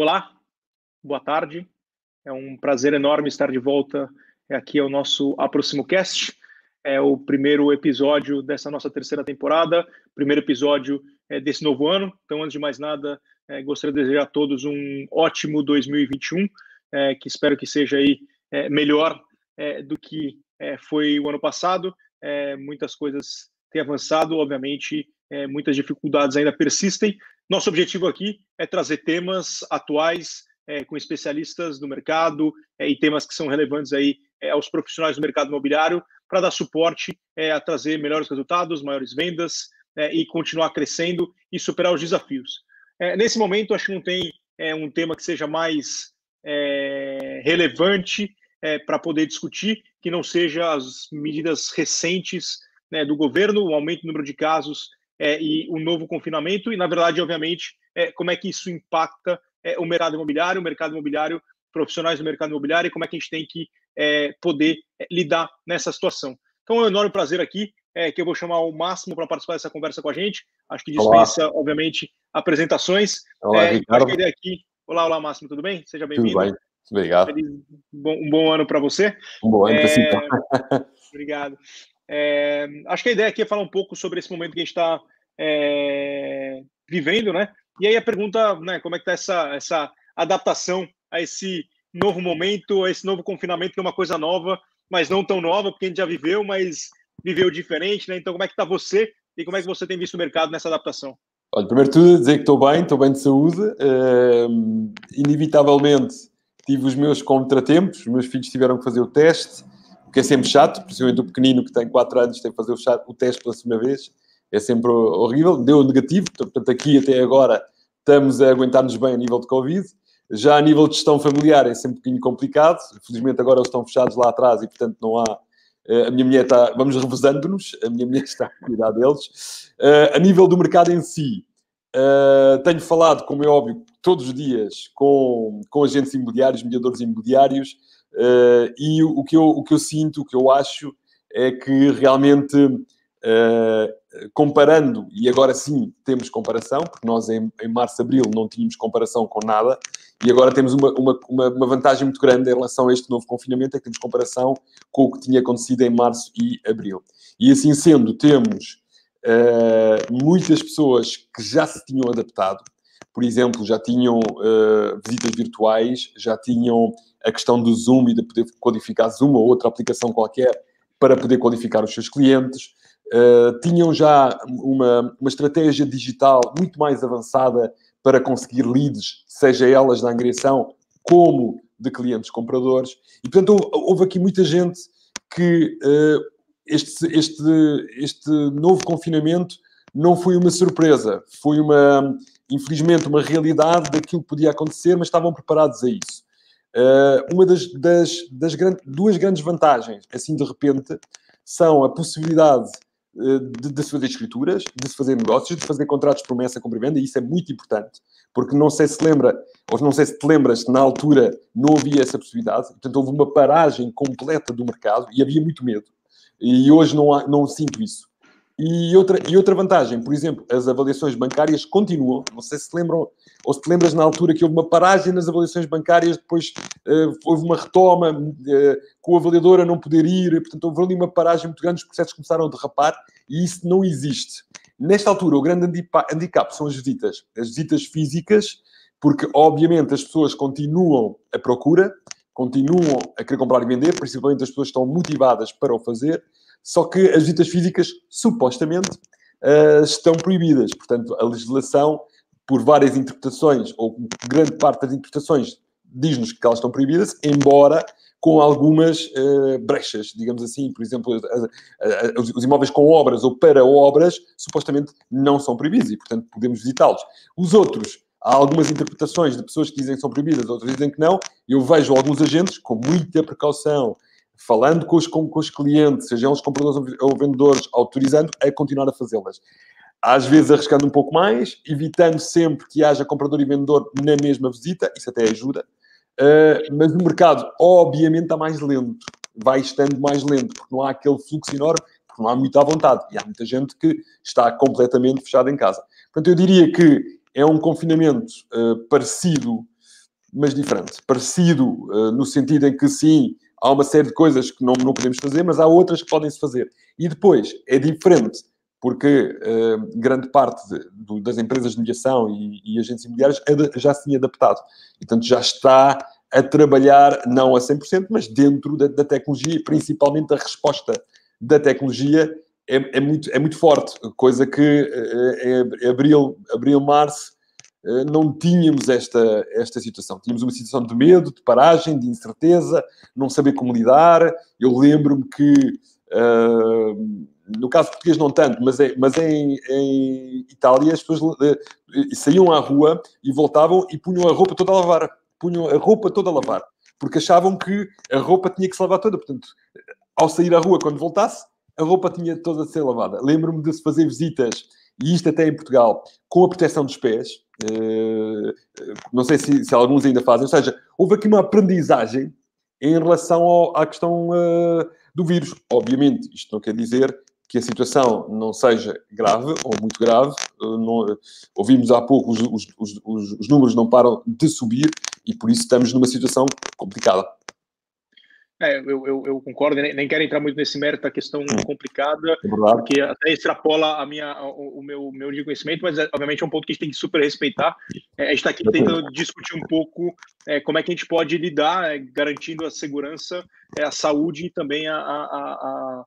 Olá, boa tarde. É um prazer enorme estar de volta aqui ao nosso AproximoCast. É o primeiro episódio dessa nossa terceira temporada, primeiro episódio é, desse novo ano. Então, antes de mais nada, é, gostaria de desejar a todos um ótimo 2021, é, que espero que seja aí melhor do que foi o ano passado. muitas coisas têm avançado, obviamente, muitas dificuldades ainda persistem, nosso objetivo aqui é trazer temas atuais é, com especialistas do mercado é, e temas que são relevantes aí é, aos profissionais do mercado imobiliário para dar suporte é, a trazer melhores resultados, maiores vendas é, e continuar crescendo e superar os desafios. É, nesse momento, acho que não tem um tema que seja mais relevante para poder discutir que não seja as medidas recentes né, do governo, o aumento do número de casos é, e o novo confinamento, e, na verdade, obviamente, é, como é que isso impacta é, o mercado imobiliário, o mercado imobiliário, profissionais do mercado imobiliário, e como é que a gente tem que é, poder é, lidar nessa situação. Então, é um enorme prazer aqui, é, que eu vou chamar o Máximo para participar dessa conversa com a gente. Acho que dispensa, olá. obviamente, apresentações. Olá, Ricardo. Aqui... Olá, olá, Máximo, tudo bem? Seja bem-vindo. Tudo bem, obrigado. Feliz, bom, um bom ano para você. Um bom ano para si. Obrigado. É, acho que a ideia aqui é falar um pouco sobre esse momento que a gente está é, vivendo, né? E aí a pergunta, né, como é que está essa, essa adaptação a esse novo momento, a esse novo confinamento, que é uma coisa nova, mas não tão nova, porque a gente já viveu, mas viveu diferente, né? Então, como é que está você e como é que você tem visto o mercado nessa adaptação? Olha, primeiro tudo, dizer que estou bem, estou bem de saúde. Uh, inevitavelmente tive os meus contratempos, os meus filhos tiveram que fazer o teste, o que é sempre chato, principalmente o pequenino que tem 4 anos tem que fazer o, chato, o teste pela segunda vez. É sempre horrível. Deu negativo, portanto, aqui até agora estamos a aguentar-nos bem a nível de Covid. Já a nível de gestão familiar é sempre um bocadinho complicado. Felizmente agora eles estão fechados lá atrás e, portanto, não há. Eh, a minha mulher está. Vamos revezando-nos. A minha mulher está a cuidar deles. Eh, a nível do mercado em si, eh, tenho falado, como é óbvio, todos os dias com, com agentes imobiliários, mediadores imobiliários, Uh, e o, que eu, o que eu sinto, o que eu acho, é que realmente, uh, comparando, e agora sim temos comparação, porque nós em, em março, abril não tínhamos comparação com nada, e agora temos uma, uma, uma, vantagem muito grande em relação a este novo confinamento, é que temos comparação com o que tinha acontecido em março e abril. E assim sendo, temos uh, muitas pessoas que já se tinham adaptado, por exemplo, já tinham visitas virtuais, já tinham a questão do Zoom e de poder codificar Zoom ou outra aplicação qualquer para poder qualificar os seus clientes. Uh, tinham já uma, uma estratégia digital muito mais avançada para conseguir leads, seja elas da angriação como de clientes compradores. E, portanto, houve aqui muita gente que uh, este, este, este novo confinamento não foi uma surpresa, foi uma, infelizmente, uma realidade daquilo que podia acontecer, mas estavam preparados a isso. Uh, uma das, das, das duas grandes vantagens, assim de repente, são a possibilidade uh, de, de, se fazer escrituras, de se fazer negócios, de fazer contratos de promessa com venda, e isso é muito importante, porque não sei se lembra, ou não sei se te lembras, na altura não havia essa possibilidade, portanto houve uma paragem completa do mercado e havia muito medo. E hoje não, há, não sinto isso. E outra, e outra vantagem, por exemplo, as avaliações bancárias continuam. Não sei se lembram, ou se te lembras na altura que houve uma paragem nas avaliações bancárias, depois uh, houve uma retoma uh, com a não poder ir, portanto, houve ali uma paragem muito grande, os processos começaram a derrapar e isso não existe. Nesta altura, o grande handicap são as visitas. As visitas físicas, porque, obviamente, as pessoas continuam a procura, continuam a querer comprar e vender, principalmente as pessoas que estão motivadas para o fazer, só que as visitas físicas, supostamente, uh, estão proibidas. Portanto, a legislação, por várias interpretações, ou grande parte das interpretações, diz-nos que elas estão proibidas, embora com algumas uh, brechas, digamos assim. Por exemplo, os, os imóveis com obras ou para obras, supostamente não são proibidos e, portanto, podemos visitá-los. Os outros, há algumas interpretações de pessoas que dizem que são proibidas, outras dizem que não. Eu vejo alguns agentes com muita precaução falando com os, com, com os clientes, sejam os compradores ou vendedores, autorizando a continuar a fazê-las. Às vezes arriscando um pouco mais, evitando sempre que haja comprador e vendedor na mesma visita, isso até ajuda. Uh, mas o mercado, obviamente, está mais lento. Vai estando mais lento, porque não há aquele fluxo enorme, porque não há muita vontade. E há muita gente que está completamente fechada em casa. Portanto, eu diria que é um confinamento uh, parecido mas diferente. Parecido uh, no sentido em que, sim, há uma série de coisas que não, não podemos fazer, mas há outras que podem-se fazer. E depois, é diferente, porque uh, grande parte de, de, das empresas de mediação e, e agentes imobiliários já se tinha adaptado. Portanto, já está a trabalhar, não a 100%, mas dentro da, da tecnologia principalmente a resposta da tecnologia é, é, muito, é muito forte, coisa que em abril, abril, março eh, não tínhamos esta, esta situação. Tínhamos uma situação de medo, de paragem, de incerteza, não saber como lidar. Eu lembro-me que, uh, no caso português não tanto, mas, é, mas em, em Itália as pessoas uh, saíam à rua e voltavam e punham a roupa toda a lavar. Punham a roupa toda a lavar. Porque achavam que a roupa tinha que se lavar toda. Portanto, ao sair à rua, quando voltasse, a roupa tinha toda a ser lavada. Lembro-me de se fazer visitas, e isto até em Portugal, com a proteção dos pés. Uh, não sei se, se, alguns ainda fazem. Ou seja, houve aqui uma aprendizagem em relação ao, à questão uh, do vírus. Obviamente, isto não quer dizer que a situação não seja grave ou muito grave. Uh, não, ouvimos há pouco, os, os, os, os números não param de subir e por isso estamos numa situação complicada. É, eu, eu, eu, concordo, nem, nem, quero entrar muito nesse mérito, a questão complicada, é porque até extrapola a minha, o, o meu, meu de conhecimento, mas é, obviamente é um ponto que a gente tem que super respeitar. É, a gente está aqui tentando discutir um pouco é, como é que a gente pode lidar, é, garantindo a segurança, é, a saúde e também a, a, a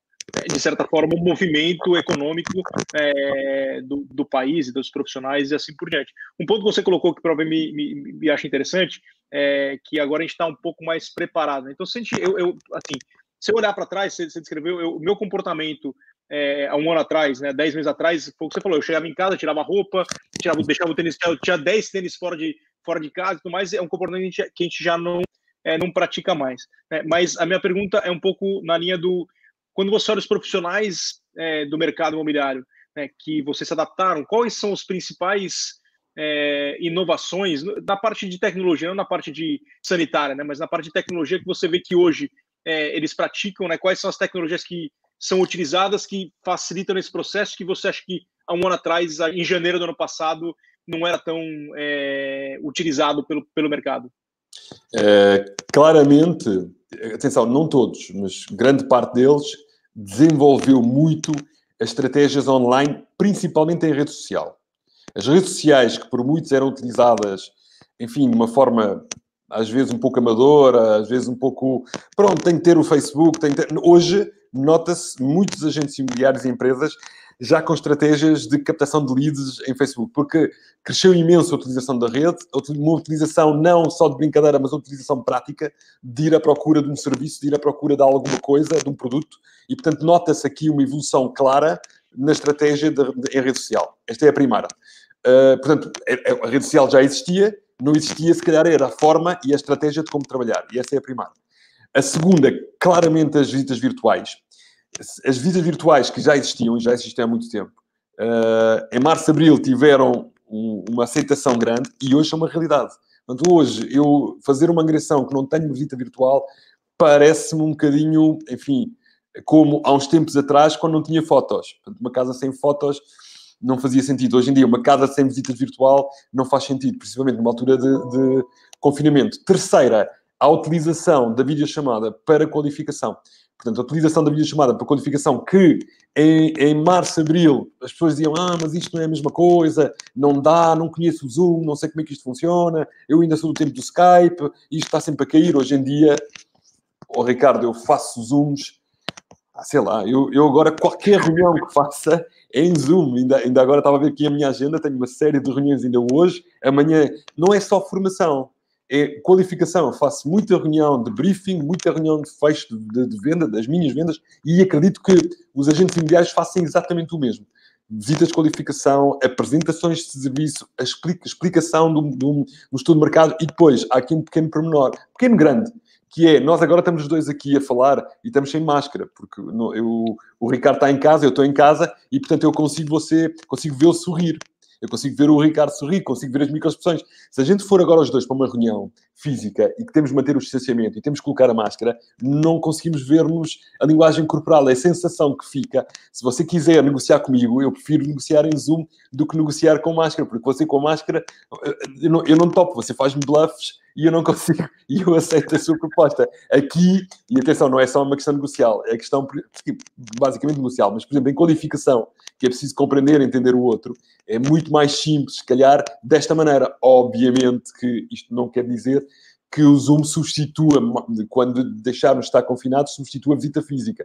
de certa forma, um movimento econômico é, do, do, país e dos profissionais e assim por diante. Um ponto que você colocou que provavelmente me, me, me acha interessante é que agora a gente está um pouco mais preparado. Então, se a gente, eu, eu assim, se eu olhar para trás, você, você descreveu o meu comportamento é, há um ano atrás, né, dez meses atrás, foi o que você falou, eu chegava em casa, tirava roupa, tirava, deixava o tênis, tinha dez tênis fora de, fora de casa e tudo mais, é um comportamento que a gente já não, é, não pratica mais. Né? Mas a minha pergunta é um pouco na linha do quando você olha os profissionais é, do mercado imobiliário né, que vocês se adaptaram, quais são os principais é, inovações na parte de tecnologia, não na parte de sanitária, né, mas na parte de tecnologia que você vê que hoje é, eles praticam, né, quais são as tecnologias que são utilizadas que facilitam esse processo que você acha que há um ano atrás, em janeiro do ano passado, não era tão é, utilizado pelo, pelo mercado? É, claramente, atenção, não todos, mas grande parte deles desenvolveu muito as estratégias online, principalmente em rede social. As redes sociais, que por muitos eram utilizadas, enfim, de uma forma às vezes um pouco amadora, às vezes um pouco. Pronto, tem que ter o Facebook, tem que ter... Hoje, nota-se muitos agentes imobiliários e empresas já com estratégias de captação de leads em Facebook, porque cresceu imenso a utilização da rede, uma utilização não só de brincadeira, mas uma utilização prática de ir à procura de um serviço, de ir à procura de alguma coisa, de um produto, e portanto nota-se aqui uma evolução clara na estratégia de, de, em rede social. Esta é a primeira. Uh, portanto, é, é, a rede social já existia, não existia, se calhar, era a forma e a estratégia de como trabalhar. E essa é a primeira. A segunda, claramente, as visitas virtuais as visitas virtuais que já existiam, e já existem há muito tempo, uh, em março, abril tiveram um, uma aceitação grande e hoje é uma realidade. Portanto, hoje, eu fazer uma agressão que não tenho visita virtual parece-me um bocadinho, enfim, como há uns tempos atrás, quando não tinha fotos. Portanto, uma casa sem fotos não fazia sentido. Hoje em dia, uma casa sem visita virtual não faz sentido, principalmente numa altura de, de confinamento. Terceira, a utilização da videochamada para qualificação. Portanto, a utilização da videochamada para codificação que em, em março, abril, as pessoas diziam ah, mas isto não é a mesma coisa, não dá, não conheço o Zoom, não sei como é que isto funciona, eu ainda sou do tempo do Skype, isto está sempre a cair. Hoje em dia, oh, Ricardo, eu faço Zooms, ah, sei lá, eu, eu agora qualquer reunião que faça é em Zoom. Ainda, ainda agora estava a ver aqui a minha agenda, tenho uma série de reuniões ainda hoje, amanhã. Não é só formação, é qualificação. Eu faço muita reunião de briefing, muita reunião de fecho de, de, venda, das minhas vendas, e acredito que os agentes imobiliários façam exatamente o mesmo. Visitas de qualificação, apresentações de serviço, a explica, explicação do, do, do estudo de mercado e depois há aqui um pequeno pormenor, pequeno grande, que é, nós agora estamos os dois aqui a falar e estamos sem máscara, porque eu, o Ricardo está em casa, eu estou em casa e, portanto, eu consigo você, consigo vê-lo sorrir eu consigo ver o Ricardo sorrir, consigo ver as microexpressões. Se a gente for agora os dois para uma reunião física e que temos de manter o distanciamento e temos que colocar a máscara, não conseguimos ver-nos a linguagem corporal, é a sensação que fica. Se você quiser negociar comigo, eu prefiro negociar em Zoom do que negociar com máscara, porque você com máscara, eu não, eu não topo, você faz-me bluffs e eu não consigo, e eu aceito a sua proposta. Aqui, e atenção, não é só uma questão negocial, é questão basicamente negocial, mas, por exemplo, em qualificação, que é preciso compreender, entender o outro, é muito mais simples, se calhar, desta maneira. Obviamente que isto não quer dizer que o Zoom substitua, quando deixarmos de estar confinados, substitua a visita física.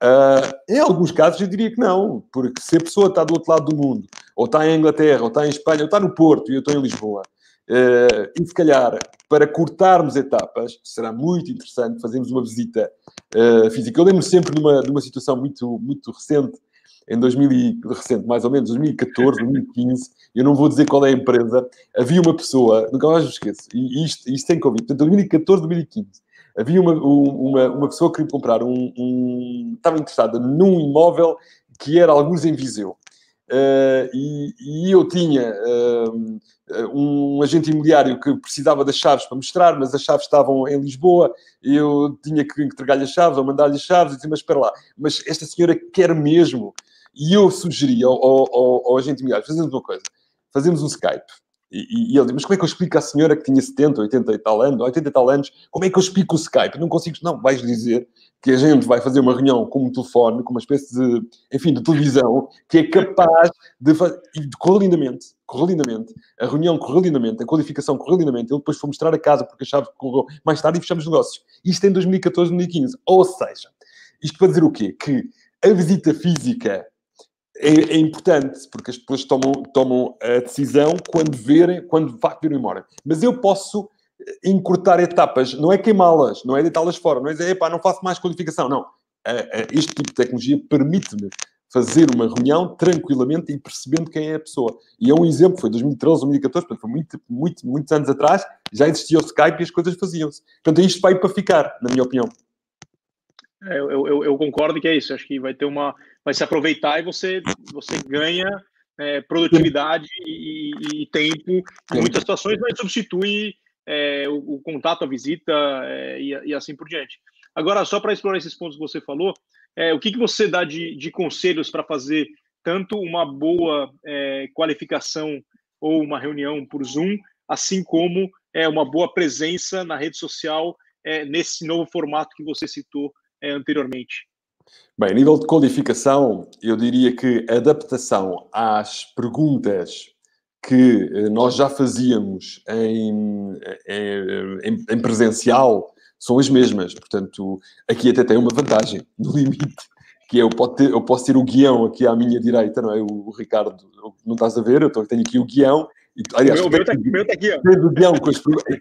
Uh, em alguns casos eu diria que não, porque se a pessoa está do outro lado do mundo, ou está em Inglaterra, ou está em Espanha, ou está no Porto e eu estou em Lisboa, uh, e se calhar para cortarmos etapas, será muito interessante fazermos uma visita uh, física. Eu lembro sempre de uma, de uma situação muito, muito recente em 2000 recente, mais ou menos, 2014, 2015, eu não vou dizer qual é a empresa, havia uma pessoa, nunca mais me esqueço, e isto, isto tem Covid, portanto, 2014, 2015, havia uma, uma, uma pessoa que queria comprar um, um, estava interessada num imóvel que era alguns em Viseu. Uh, e, e, eu tinha uh, um agente imobiliário que precisava das chaves para mostrar, mas as chaves estavam em Lisboa, eu tinha que entregar-lhe as chaves ou mandar-lhe as chaves, e disse, mas espera lá, mas esta senhora quer mesmo e eu sugeri ao, ao, ao agente imobiliário, fazemos uma coisa, fazemos um Skype. E, e, ele diz, mas como é que eu explico à senhora que tinha 70, 80 e tal anos, 80 e tal anos, como é que eu explico o Skype? Não consigo, não, vais dizer que a gente vai fazer uma reunião com um telefone, com uma espécie de, enfim, de televisão, que é capaz de fazer, e correu lindamente, correu lindamente, a reunião correu lindamente, a qualificação correu lindamente, ele depois foi mostrar a casa porque achava que correu mais tarde e fechamos negócios. Isto em 2014, 2015. Ou seja, isto para dizer o quê? Que a visita física é, é, importante, porque as pessoas tomam, tomam a decisão quando verem, quando de facto viram embora. Mas eu posso encurtar etapas, não é queimá-las, não é deitá-las fora, não é dizer, epá, não faço mais qualificação, não. Este tipo de tecnologia permite-me fazer uma reunião tranquilamente e percebendo quem é a pessoa. E é um exemplo, foi 2013, 2014, portanto, foi muito, muito, muitos anos atrás, já existia o Skype e as coisas faziam-se. Portanto, isto vai para ficar, na minha opinião. É, eu, eu, eu, concordo que é isso. Acho que vai ter uma, vai se aproveitar e você, você ganha é, produtividade e, e, tempo em muitas situações, mas substitui é, o, o, contato, a visita é, e, e, assim por diante. Agora, só para explorar esses pontos que você falou, é, o que, que você dá de, de conselhos para fazer tanto uma boa é, qualificação ou uma reunião por Zoom, assim como é, uma boa presença na rede social nesse novo formato que você citou é, anteriormente? Bem, nível de codificação, eu diria que adaptação às perguntas que eh, nós já fazíamos em, em, em, presencial são as mesmas. Portanto, aqui até tem uma vantagem, no limite, que é eu, ter, eu posso ter o guião aqui à minha direita, não é? O, o Ricardo, não estás a ver, eu tenho aqui o guião e, aliás, o meu está tá aqui, ó.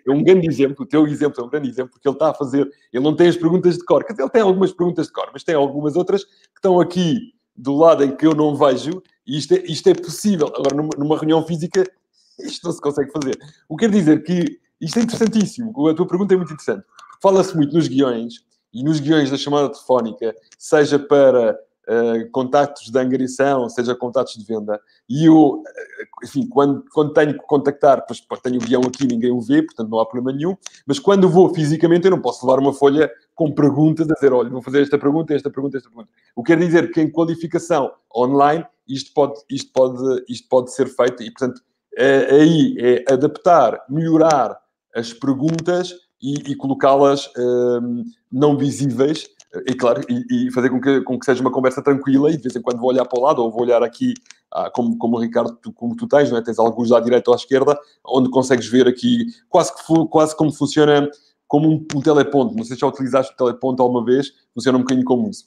É um grande exemplo, o teu exemplo é um grande exemplo, porque ele está a fazer, ele não tem as perguntas de cor, ele tem algumas perguntas de cor, mas tem algumas outras que estão aqui do lado em que eu não vejo, isto é, isto é possível. Agora, numa, numa reunião física, isto não se consegue fazer. O que quer dizer que isto é interessantíssimo, a tua pergunta é muito interessante. Fala-se muito nos guiões, e nos guiões da chamada telefónica, seja para uh, contactos de angariação, seja contactos de venda. E eu, eh, enfim, quando, quando tenho que contactar, pois, tenho o guião aqui, ninguém o vê, portanto não há problema nenhum. Mas quando vou fisicamente, eu não posso levar uma folha com perguntas, a dizer, olha, vou fazer esta pergunta, esta pergunta, esta pergunta. O que quer dizer que em qualificação online, isto pode, isto pode, isto pode ser feito e, portanto, é, aí é adaptar, melhorar as perguntas e, e colocá-las um, não visíveis e claro, e, e, fazer com que, com que seja uma conversa tranquila e de vez em quando vou olhar para o lado ou vou olhar aqui, ah, como, como o Ricardo, tu, como tu tens, não é? tens alguns à direita ou à esquerda, onde consegues ver aqui quase, que, quase como funciona como um, um teleponto. Não sei se já utilizaste o teleponto alguma vez, funciona um bocadinho como isso.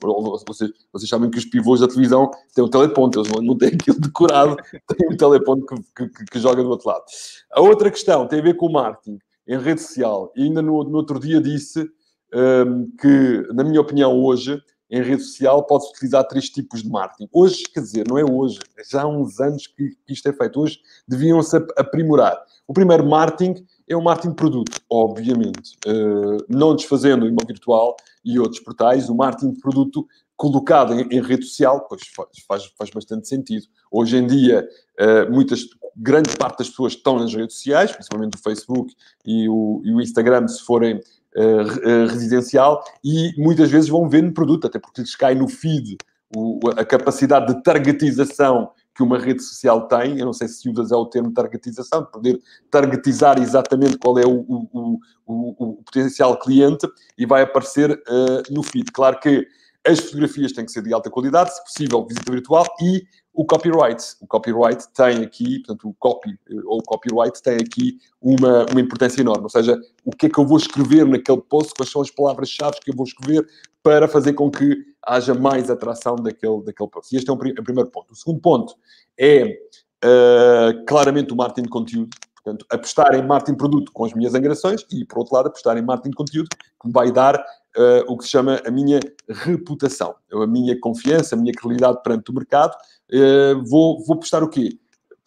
Vocês, vocês sabem que os pivôs da televisão têm o teleponto, eles não, têm aquilo decorado, têm um teleponto que, que, que, joga do outro lado. A outra questão tem a ver com o marketing em rede social. E ainda no, no outro dia disse um, que, na minha opinião, hoje, em rede social, pode-se utilizar três tipos de marketing. Hoje, quer dizer, não é hoje, já há uns anos que, que isto é feito. Hoje deviam-se aprimorar. O primeiro marketing é o marketing de produto, obviamente. Uh, não desfazendo o imóvel virtual e outros portais, o marketing de produto colocado em, em rede social, pois faz, faz, bastante sentido. Hoje em dia, uh, muitas, grande parte das pessoas estão nas redes sociais, principalmente o Facebook e o, e o Instagram, se forem uh, residencial e muitas vezes vão vendo produto, até porque lhes cai no feed o, a capacidade de targetização que uma rede social tem. Eu não sei se usas é o termo targetização, de poder targetizar exatamente qual é o, o, o, o potencial cliente e vai aparecer uh, no feed. Claro que as fotografias têm que ser de alta qualidade, se possível, visita virtual e o copyright. O copyright tem aqui, portanto, o copy eh, ou o copyright tem aqui uma, uma importância enorme. Ou seja, o que é que eu vou escrever naquele post, quais são as palavras-chave que eu vou escrever para fazer com que haja mais atração daquele, daquele post. E este é o, o primeiro ponto. O segundo ponto é uh, claramente o marketing de conteúdo. Portanto, apostar em marketing produto com as minhas angarações e, por outro lado, apostar em marketing de conteúdo que me vai dar uh, o que se chama a minha reputação, a minha confiança, a minha credibilidade perante o mercado. Uh, vou, vou apostar o quê?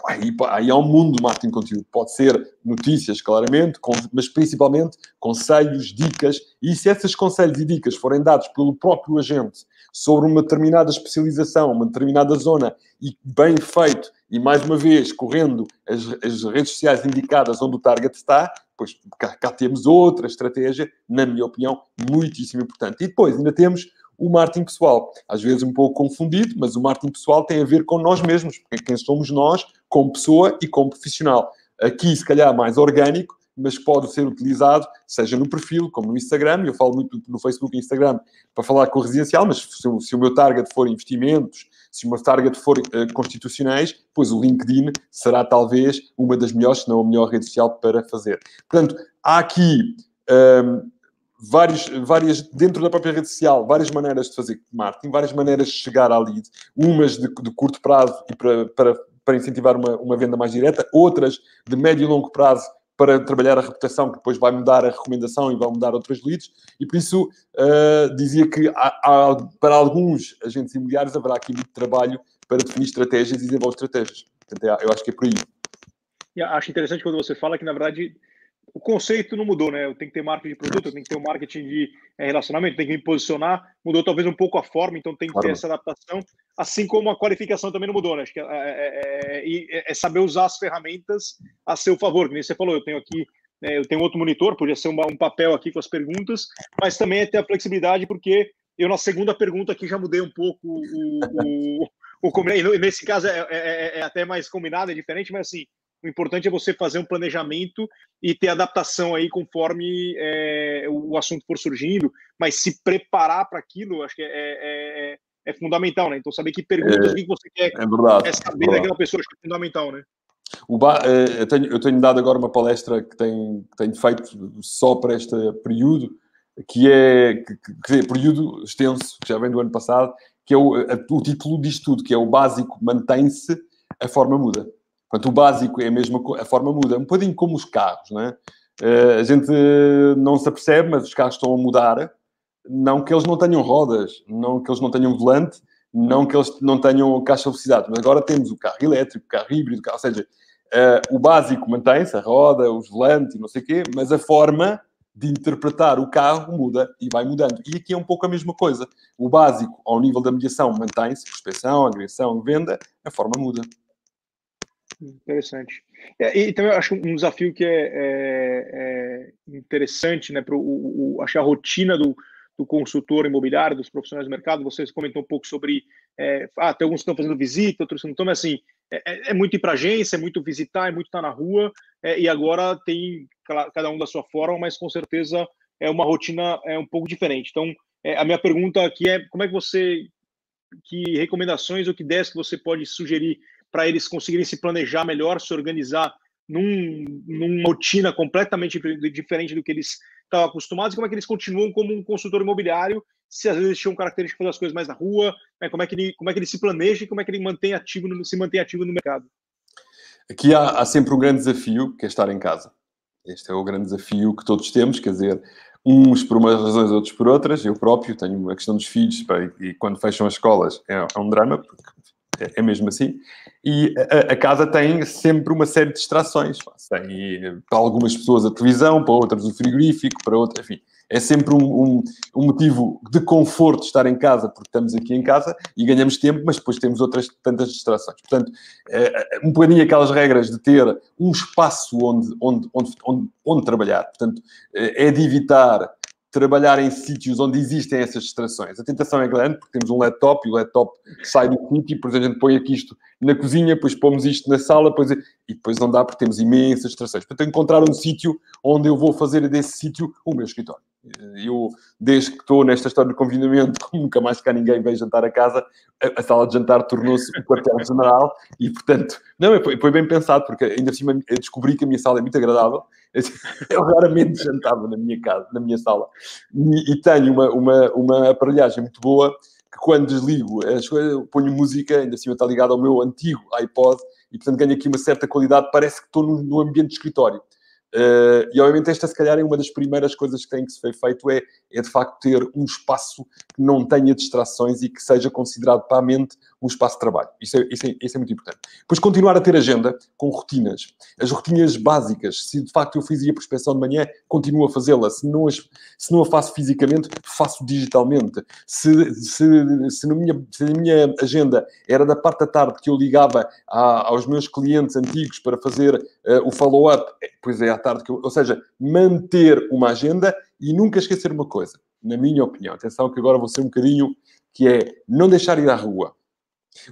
Aí, aí há um mundo de marketing de conteúdo. Pode ser notícias, claramente, mas principalmente conselhos, dicas. E se esses conselhos e dicas forem dados pelo próprio agente sobre uma determinada especialização, uma determinada zona, e bem feito, e mais uma vez, correndo as, as redes sociais indicadas onde o target está, pois cá, cá temos outra estratégia, na minha opinião, muitíssimo importante. E depois ainda temos o marketing pessoal. Às vezes um pouco confundido, mas o marketing pessoal tem a ver com nós mesmos, porque quem somos nós, como pessoa e como profissional. Aqui, se calhar, mais orgânico, mas pode ser utilizado, seja no perfil, como no Instagram, eu falo muito no Facebook e Instagram para falar com o residencial, mas se, se o meu target for investimentos, se o meu target for uh, constitucionais, pois o LinkedIn será talvez uma das melhores, se não a melhor rede social para fazer. Portanto, há aqui ehm, várias, dentro da própria rede social, várias maneiras de fazer marketing, várias maneiras de chegar à lead, umas de, de curto prazo e para, para, para incentivar uma, uma venda mais direta, outras de médio e longo prazo para trabalhar a reputação, que depois vai mudar a recomendação e vai mudar outras leads. E por isso uh, dizia que há, há, para alguns agentes imobiliários haverá aqui muito trabalho para definir estratégias e desenvolver estratégias. Portanto, é, eu acho que é por aí. E acho interessante quando você fala que, na verdade, o conceito não mudou, né? Eu tenho que ter marketing de produto, eu tenho que ter um marketing de é, relacionamento, tem que me posicionar. Mudou talvez um pouco a forma, então tem que claro. ter essa adaptação. Assim como a qualificação também não mudou, né? Acho que é, é, é, é saber usar as ferramentas a seu favor. Como você falou, eu tenho aqui, né, eu tenho outro monitor, podia ser um, um, papel aqui com as perguntas, mas também é ter a flexibilidade, porque eu na segunda pergunta aqui já mudei um pouco o, o, o, o nesse caso é, até mais combinado, é diferente, mas assim o importante é você fazer um planejamento e ter adaptação aí conforme é, o assunto for surgindo, mas se preparar para aquilo, acho que é, é, é, é, fundamental, né? Então, saber que perguntas, é, o que você quer é verdade, é saber daquela pessoa, acho que é fundamental, né? Ba... É, eu, tenho, eu tenho dado agora uma palestra que tenho, que tenho feito só para este período, que é, que, que, período extenso, que já vem do ano passado, que é o, o título diz tudo, que é o básico mantém-se, a forma muda. Portanto, o básico é a mesma a forma muda, um bocadinho como os carros, não é? Uh, a gente não se apercebe, mas os carros estão a mudar. Não que eles não tenham rodas, não que eles não tenham volante, não que eles não tenham caixa de velocidade, mas agora temos o carro elétrico, o carro híbrido, ou seja, uh, o básico mantém-se, a roda, os volantes e não sei o quê, mas a forma de interpretar o carro muda e vai mudando. E aqui é um pouco a mesma coisa. O básico, ao nível da mediação, mantém-se, prospeção, agressão, venda, a forma muda. Interessante. É, e também acho um desafio que é, é, é interessante, né, para o, o, achar a rotina do, do consultor imobiliário, dos profissionais do mercado. Vocês comentam um pouco sobre. É, ah, tem alguns que estão fazendo visita, outros não estão, mas assim, é, é, é muito ir para agência, é muito visitar, é muito estar na rua, e agora tem cada um da sua forma, mas com certeza é uma rotina é um pouco diferente. Então, a minha pergunta aqui é como é que você, que recomendações ou que ideias que você pode sugerir para eles conseguirem se planejar melhor, se organizar num, numa rotina completamente diferente do que eles estavam acostumados, e como é que eles continuam como um consultor imobiliário, se às vezes tinham características de fazer as coisas mais na rua, né, como, é que ele, como é que ele se planeja e como é que ele mantém ativo no, se mantém ativo no mercado. Aqui há, há sempre um grande desafio, que é estar em casa. Este é o grande desafio que todos temos, quer dizer, uns por umas razões, outros por outras. Eu próprio tenho a questão dos filhos, e quando fecham as escolas é, é um drama, porque é, mesmo assim. E a, a, casa tem sempre uma série de distrações. Tem, para algumas pessoas a televisão, para outras o frigorífico, para outras, enfim. É sempre um, um, um, motivo de conforto estar em casa, porque estamos aqui em casa e ganhamos tempo, mas depois temos outras tantas distrações. Portanto, é um bocadinho aquelas regras de ter um espaço onde, onde, onde, onde, onde trabalhar. Portanto, é de evitar trabalhar em sítios onde existem essas distrações. A tentação é grande, porque temos um laptop e o laptop sai do sítio, depois a gente põe aqui isto na cozinha, depois pomos isto na sala, depois, e depois não dá porque temos imensas distrações. Portanto, encontrar um sítio onde eu vou fazer desse sítio o meu escritório. Eu, desde que estou nesta história de confinamento, nunca mais cá ninguém veio jantar a casa, a, sala de jantar tornou-se o quartel-general e, portanto, não, foi, bem pensado, porque ainda assim descobri que a minha sala é muito agradável. Eu raramente jantava na minha casa, na minha sala. E, e tenho uma, uma, uma aparelhagem muito boa que quando desligo, ponho música, ainda assim está ligado ao meu antigo iPod e, portanto, ganho aqui uma certa qualidade. Parece que estou no, no ambiente de escritório. Uh, e obviamente esta se calhar é uma das primeiras coisas que tem que ser feito é, é de facto ter um espaço que não tenha distrações e que seja considerado para a mente um espaço de trabalho. Isso é, isso é, isso é muito importante. Depois continuar a ter agenda com rotinas. As rotinas básicas. Se de facto eu fazia prospeção de manhã, continuo a fazê-la. Se não, as, se não a faço fisicamente, faço digitalmente. Se, se, se, na minha, se minha agenda era da parte da tarde que eu ligava a, aos meus clientes antigos para fazer uh, o follow-up, eh, pois é à tarde que eu... Ou seja, manter uma agenda e nunca esquecer uma coisa. Na minha opinião, atenção que agora vou ser um bocadinho que é não deixar ir à rua.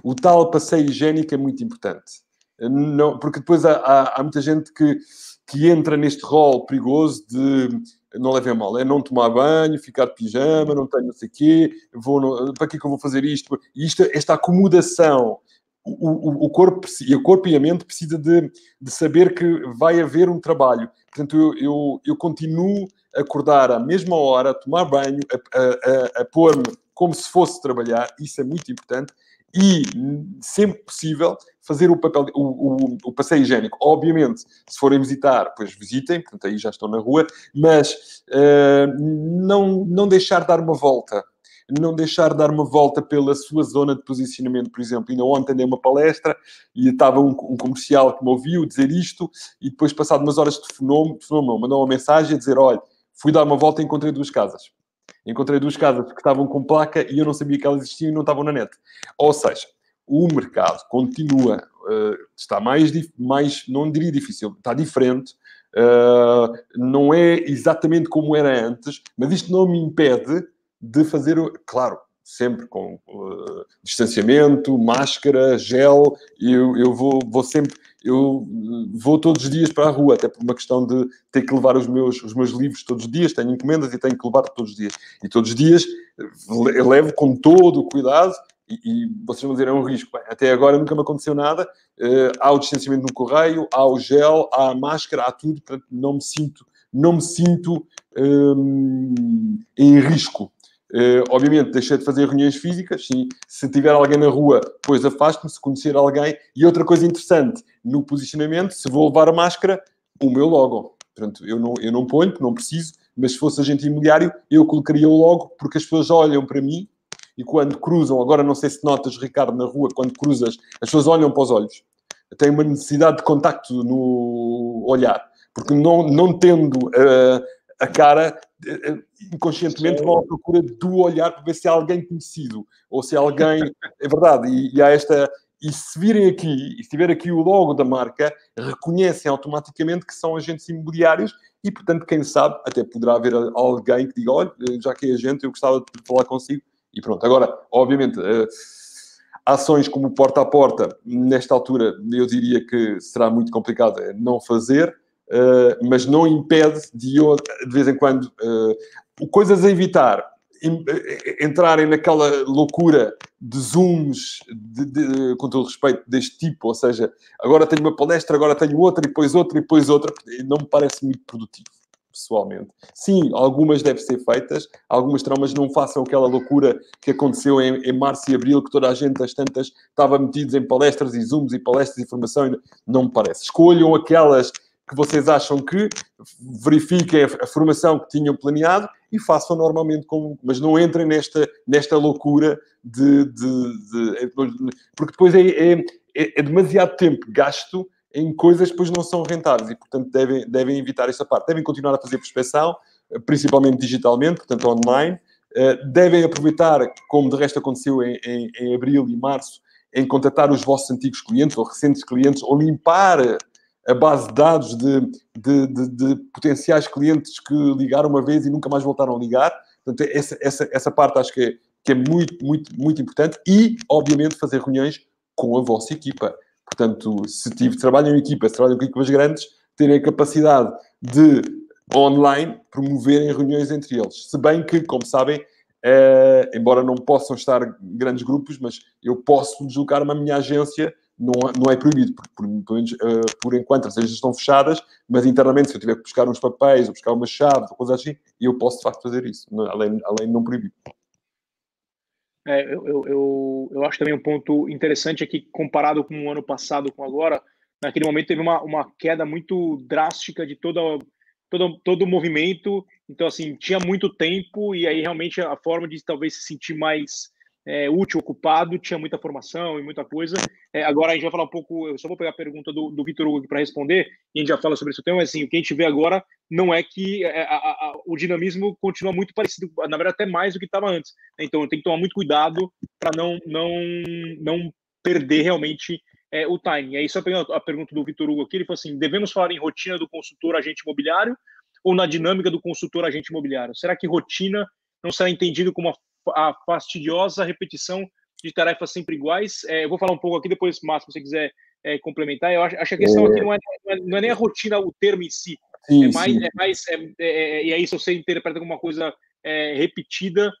O tal passeio higiênico é muito importante. Não, porque depois há, há, há muita gente que, que entra neste rol perigoso de não levem mal, é não tomar banho, ficar de pijama, não tenho não sei quê, vou no, para que é que eu vou fazer isto? E isto, esta acomodação, o, o, o, corpo, o corpo e a mente precisa de, de saber que vai haver um trabalho. Portanto, eu, eu, eu continuo a acordar à mesma hora, a tomar banho, a, a, a, a pôr-me como se fosse trabalhar, isso é muito importante e, sempre possível, fazer o papel, o, o, o, passeio higiênico. Obviamente, se forem visitar, pois visitem, portanto aí já estão na rua, mas uh, não, não deixar dar uma volta. Não deixar dar uma volta pela sua zona de posicionamento, por exemplo. Ainda ontem dei uma palestra e estava um, um comercial que me ouviu dizer isto e depois, passado umas horas, telefonou-me, telefonou mandou uma mensagem a dizer, olha, fui dar uma volta e encontrei duas casas Encontrei duas casas que estavam com placa e eu não sabia que elas existiam e não estavam na net. Ou seja, o mercado continua, uh, está mais, mais, não diria difícil, está diferente, uh, não é exatamente como era antes, mas isto não me impede de fazer, claro, sempre com uh, distanciamento, máscara, gel, eu, eu vou, vou sempre eu vou todos os dias para a rua, até por uma questão de ter que levar os meus, os meus livros todos os dias, tenho encomendas e tenho que levar todos os dias. E todos os dias eu levo com todo o cuidado e, e vocês vão dizer, é um risco. Bem, até agora nunca me aconteceu nada. Uh, há o distanciamento no correio, há o gel, há a máscara, há tudo, portanto não me sinto, não me sinto um, em risco. Uh, obviamente, deixei de fazer reuniões físicas. Sim. Se tiver alguém na rua, depois afasto-me. Se conhecer alguém. E outra coisa interessante no posicionamento, se vou levar a máscara, o meu logo. Portanto, eu não, eu não ponho, porque não preciso. Mas se fosse agente imobiliário, eu colocaria o logo, porque as pessoas olham para mim e quando cruzam, agora não sei se notas, Ricardo, na rua, quando cruzas, as pessoas olham para os olhos. Tem uma necessidade de contacto no olhar. Porque não, não tendo uh, a cara, eh, eh, inconscientemente vão à procura do olhar para ver se há alguém conhecido ou se há alguém. É verdade, e, e há esta. E se virem aqui, e se tiver aqui o logo da marca, reconhecem automaticamente que são agentes imobiliários e, portanto, quem sabe, até poderá haver alguém que diga: olha, já que é agente, eu gostava de falar consigo. E pronto. Agora, obviamente, ações como porta a porta, nesta altura, eu diria que será muito complicado não fazer. Uh, mas não impede de, de vez em quando uh, coisas a evitar. Eh, entrarem naquela loucura de zooms, de, de, com todo respeito, deste tipo, ou seja, agora tenho uma palestra, agora tenho outra, e depois outra, e depois outra, não me parece muito produtivo, pessoalmente. Sim, algumas devem ser feitas, algumas terão, mas não façam aquela loucura que aconteceu em, em março e abril, que toda a gente, as tantas, estava metidos em palestras e zooms e palestras e formação, não me parece. Escolham aquelas que vocês acham que verifiquem a, formação que tinham planeado e façam normalmente como. Mas não entrem nesta, nesta loucura de. de, de porque depois é, é, é, demasiado tempo gasto em coisas que depois não são rentáveis e, portanto, devem, devem evitar essa parte. Devem continuar a fazer prospecção, principalmente digitalmente, portanto, online. Eh, devem aproveitar, como de resto aconteceu em, em, em abril e março, em contatar os vossos antigos clientes ou recentes clientes ou limpar a base de dados de, de, de, de, potenciais clientes que ligaram uma vez e nunca mais voltaram a ligar. Portanto, essa, essa, essa parte acho que é, que é muito, muito, muito importante. E, obviamente, fazer reuniões com a vossa equipa. Portanto, se tive, trabalham em equipa, se trabalham com equipas grandes, terem a capacidade de, online, promoverem reuniões entre eles. Se bem que, como sabem, é, embora não possam estar grandes grupos, mas eu posso deslocar uma minha agência não, não é proibido, porque por, por, uh, por enquanto as agências estão fechadas, mas internamente, se eu tiver que buscar uns papéis ou buscar uma chave ou coisa assim, eu posso de facto fazer isso, além, além de não proibir. É, eu, eu, eu, eu, acho também um ponto interessante aqui, comparado com o ano passado com agora, naquele momento teve uma, uma queda muito drástica de toda, todo, todo o movimento, então assim, tinha muito tempo e aí realmente a forma de talvez se sentir mais é, útil, ocupado, tinha muita formação e muita coisa. É, agora a gente vai falar um pouco, eu só vou pegar a pergunta do, do Vitor Hugo aqui para responder, e a gente já fala sobre esse tema, mas assim, o que a gente vê agora não é que é, a, a, o dinamismo continua muito parecido, na verdade até mais do que estava antes. Então tem que tomar muito cuidado para não, não, não perder realmente é, o timing. Aí, só pegando a pergunta do Vitor Hugo aqui, ele falou assim: devemos falar em rotina do consultor agente imobiliário ou na dinâmica do consultor agente imobiliário? Será que rotina não será entendido como a fastidiosa repetição de tarefas sempre iguais. É, eu vou falar um pouco aqui, depois, Márcio, se você quiser é, complementar. Eu acho, acho, que a questão é... aqui não é, não é, nem a rotina, o termo em si. Sim, é mais, é mais é, é, e aí se você interpreta como uma coisa repetida,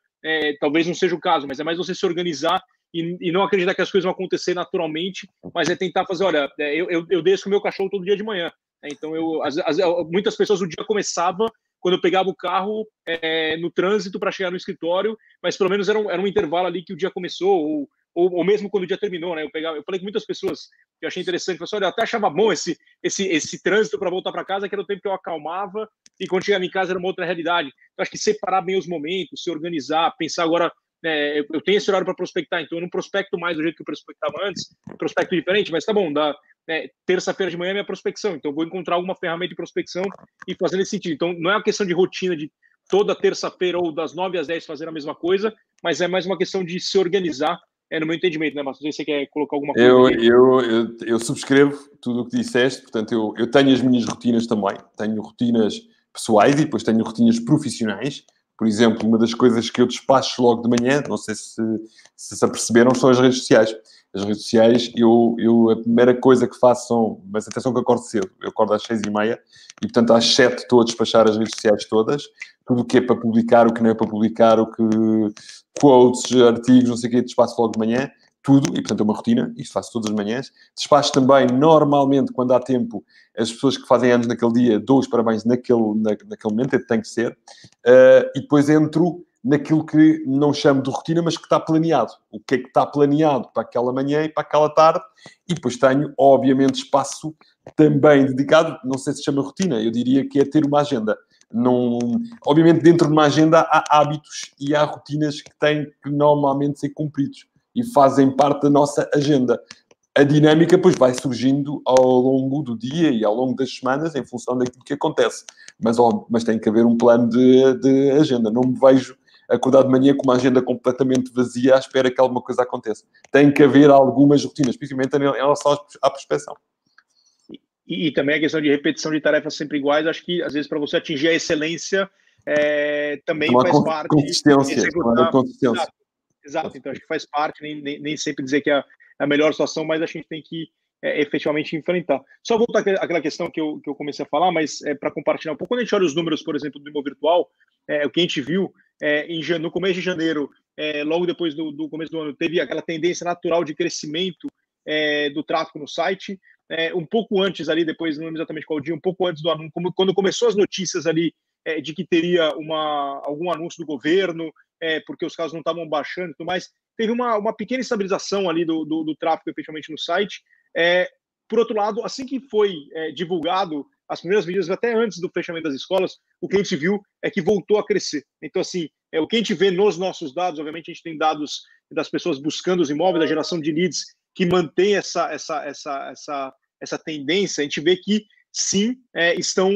talvez não seja o caso, mas é mais você se organizar e, e, não acreditar que as coisas vão acontecer naturalmente, mas é tentar fazer, olha, eu, eu, eu desço o meu cachorro todo dia de manhã. Então, eu, as, as, muitas pessoas, o dia começava quando eu pegava o carro é, no trânsito para chegar no escritório, mas pelo menos era um, era um intervalo ali que o dia começou, ou, ou, ou, mesmo quando o dia terminou, né? Eu, pegava, eu falei com muitas pessoas que eu achei interessante, falei, assim, olha, eu até achava bom esse, esse, esse trânsito para voltar para casa, que era o tempo que eu acalmava, e quando chegava em casa era uma outra realidade. Então, acho que separar bem os momentos, se organizar, pensar agora é, eu tenho esse horário para prospectar, então eu não prospecto mais do jeito que eu prospectava antes, prospecto diferente, mas tá bom, dá, é, terça-feira de manhã é minha prospecção, então vou encontrar alguma ferramenta de prospecção e fazer nesse sentido. Então não é uma questão de rotina de toda terça-feira ou das 9 às 10 fazer a mesma coisa, mas é mais uma questão de se organizar, é, no meu entendimento, né, se você quer colocar alguma coisa. Eu, eu, eu, eu, subscrevo tudo o que disseste, portanto, eu, eu tenho as minhas rotinas também, tenho rotinas pessoais e depois tenho rotinas profissionais. Por exemplo, uma das coisas que eu despacho logo de manhã, não sei se se, se aperceberam, são as redes sociais as redes sociais, eu, eu a primeira coisa que faço são, mas atenção que eu acordo cedo, eu acordo às seis e meia e portanto às sete estou a despachar as redes sociais todas, tudo o que é para publicar, o que não é para publicar, o que quotes, artigos, não sei o que, despacho logo de manhã, tudo, e portanto é uma rotina, isto faço todas as manhãs. Despacho também, normalmente, quando há tempo, as pessoas que fazem anos naquele dia, dou os parabéns naquele, na, naquele momento, é tem que ser, uh, e depois entro naquilo que não chamo de rotina, mas que está planeado. O que é que está planeado para aquela manhã e para aquela tarde. E depois tenho, obviamente, espaço também dedicado, não sei se chama rotina, eu diria que é ter uma agenda. Obviamente, dentro de uma agenda há hábitos e há rotinas que têm que normalmente ser cumpridos e fazem parte da nossa agenda. A dinâmica, pois, vai surgindo ao longo do dia e ao longo das semanas, em função daquilo que acontece. Mas, ó, mas tem que haver um plano de, de agenda. Não me vejo acordar de manhã com uma agenda completamente vazia à espera que alguma coisa aconteça. Tem que haver algumas rotinas, principalmente em relação à prospeção. E, e, também a questão de repetição de tarefas sempre iguais, acho que às vezes para você atingir a excelência é, também uma faz parte. Consistência, uma consistência. Exato, exato, então acho que faz parte, nem, nem, nem sempre dizer que é a melhor situação, mas a gente tem que é, efetivamente enfrentar. Só voltar àquela questão que eu, que eu comecei a falar, mas é, para compartilhar um pouco, quando a gente olha os números, por exemplo, do imóvel virtual, é, o que a gente viu é, em, no começo de janeiro, é, logo depois do, do, começo do ano, teve aquela tendência natural de crescimento é, do tráfego no site. Um pouco antes ali, depois não lembro exatamente qual dia, um pouco antes do anúncio, quando começou as notícias ali de que teria uma, algum anúncio do governo, porque os casos não estavam baixando e tudo mais, teve uma, uma pequena estabilização ali do, do, do tráfego efetivamente no site. Por outro lado, assim que foi divulgado as primeiras medidas, até antes do fechamento das escolas, o que a gente viu é que voltou a crescer. Então, assim, é, o que a gente vê nos nossos dados, obviamente, a gente tem dados das pessoas buscando os imóveis, da geração de leads, que mantém essa, essa, essa, essa, essa tendência. A gente vê que, sim, é, estão.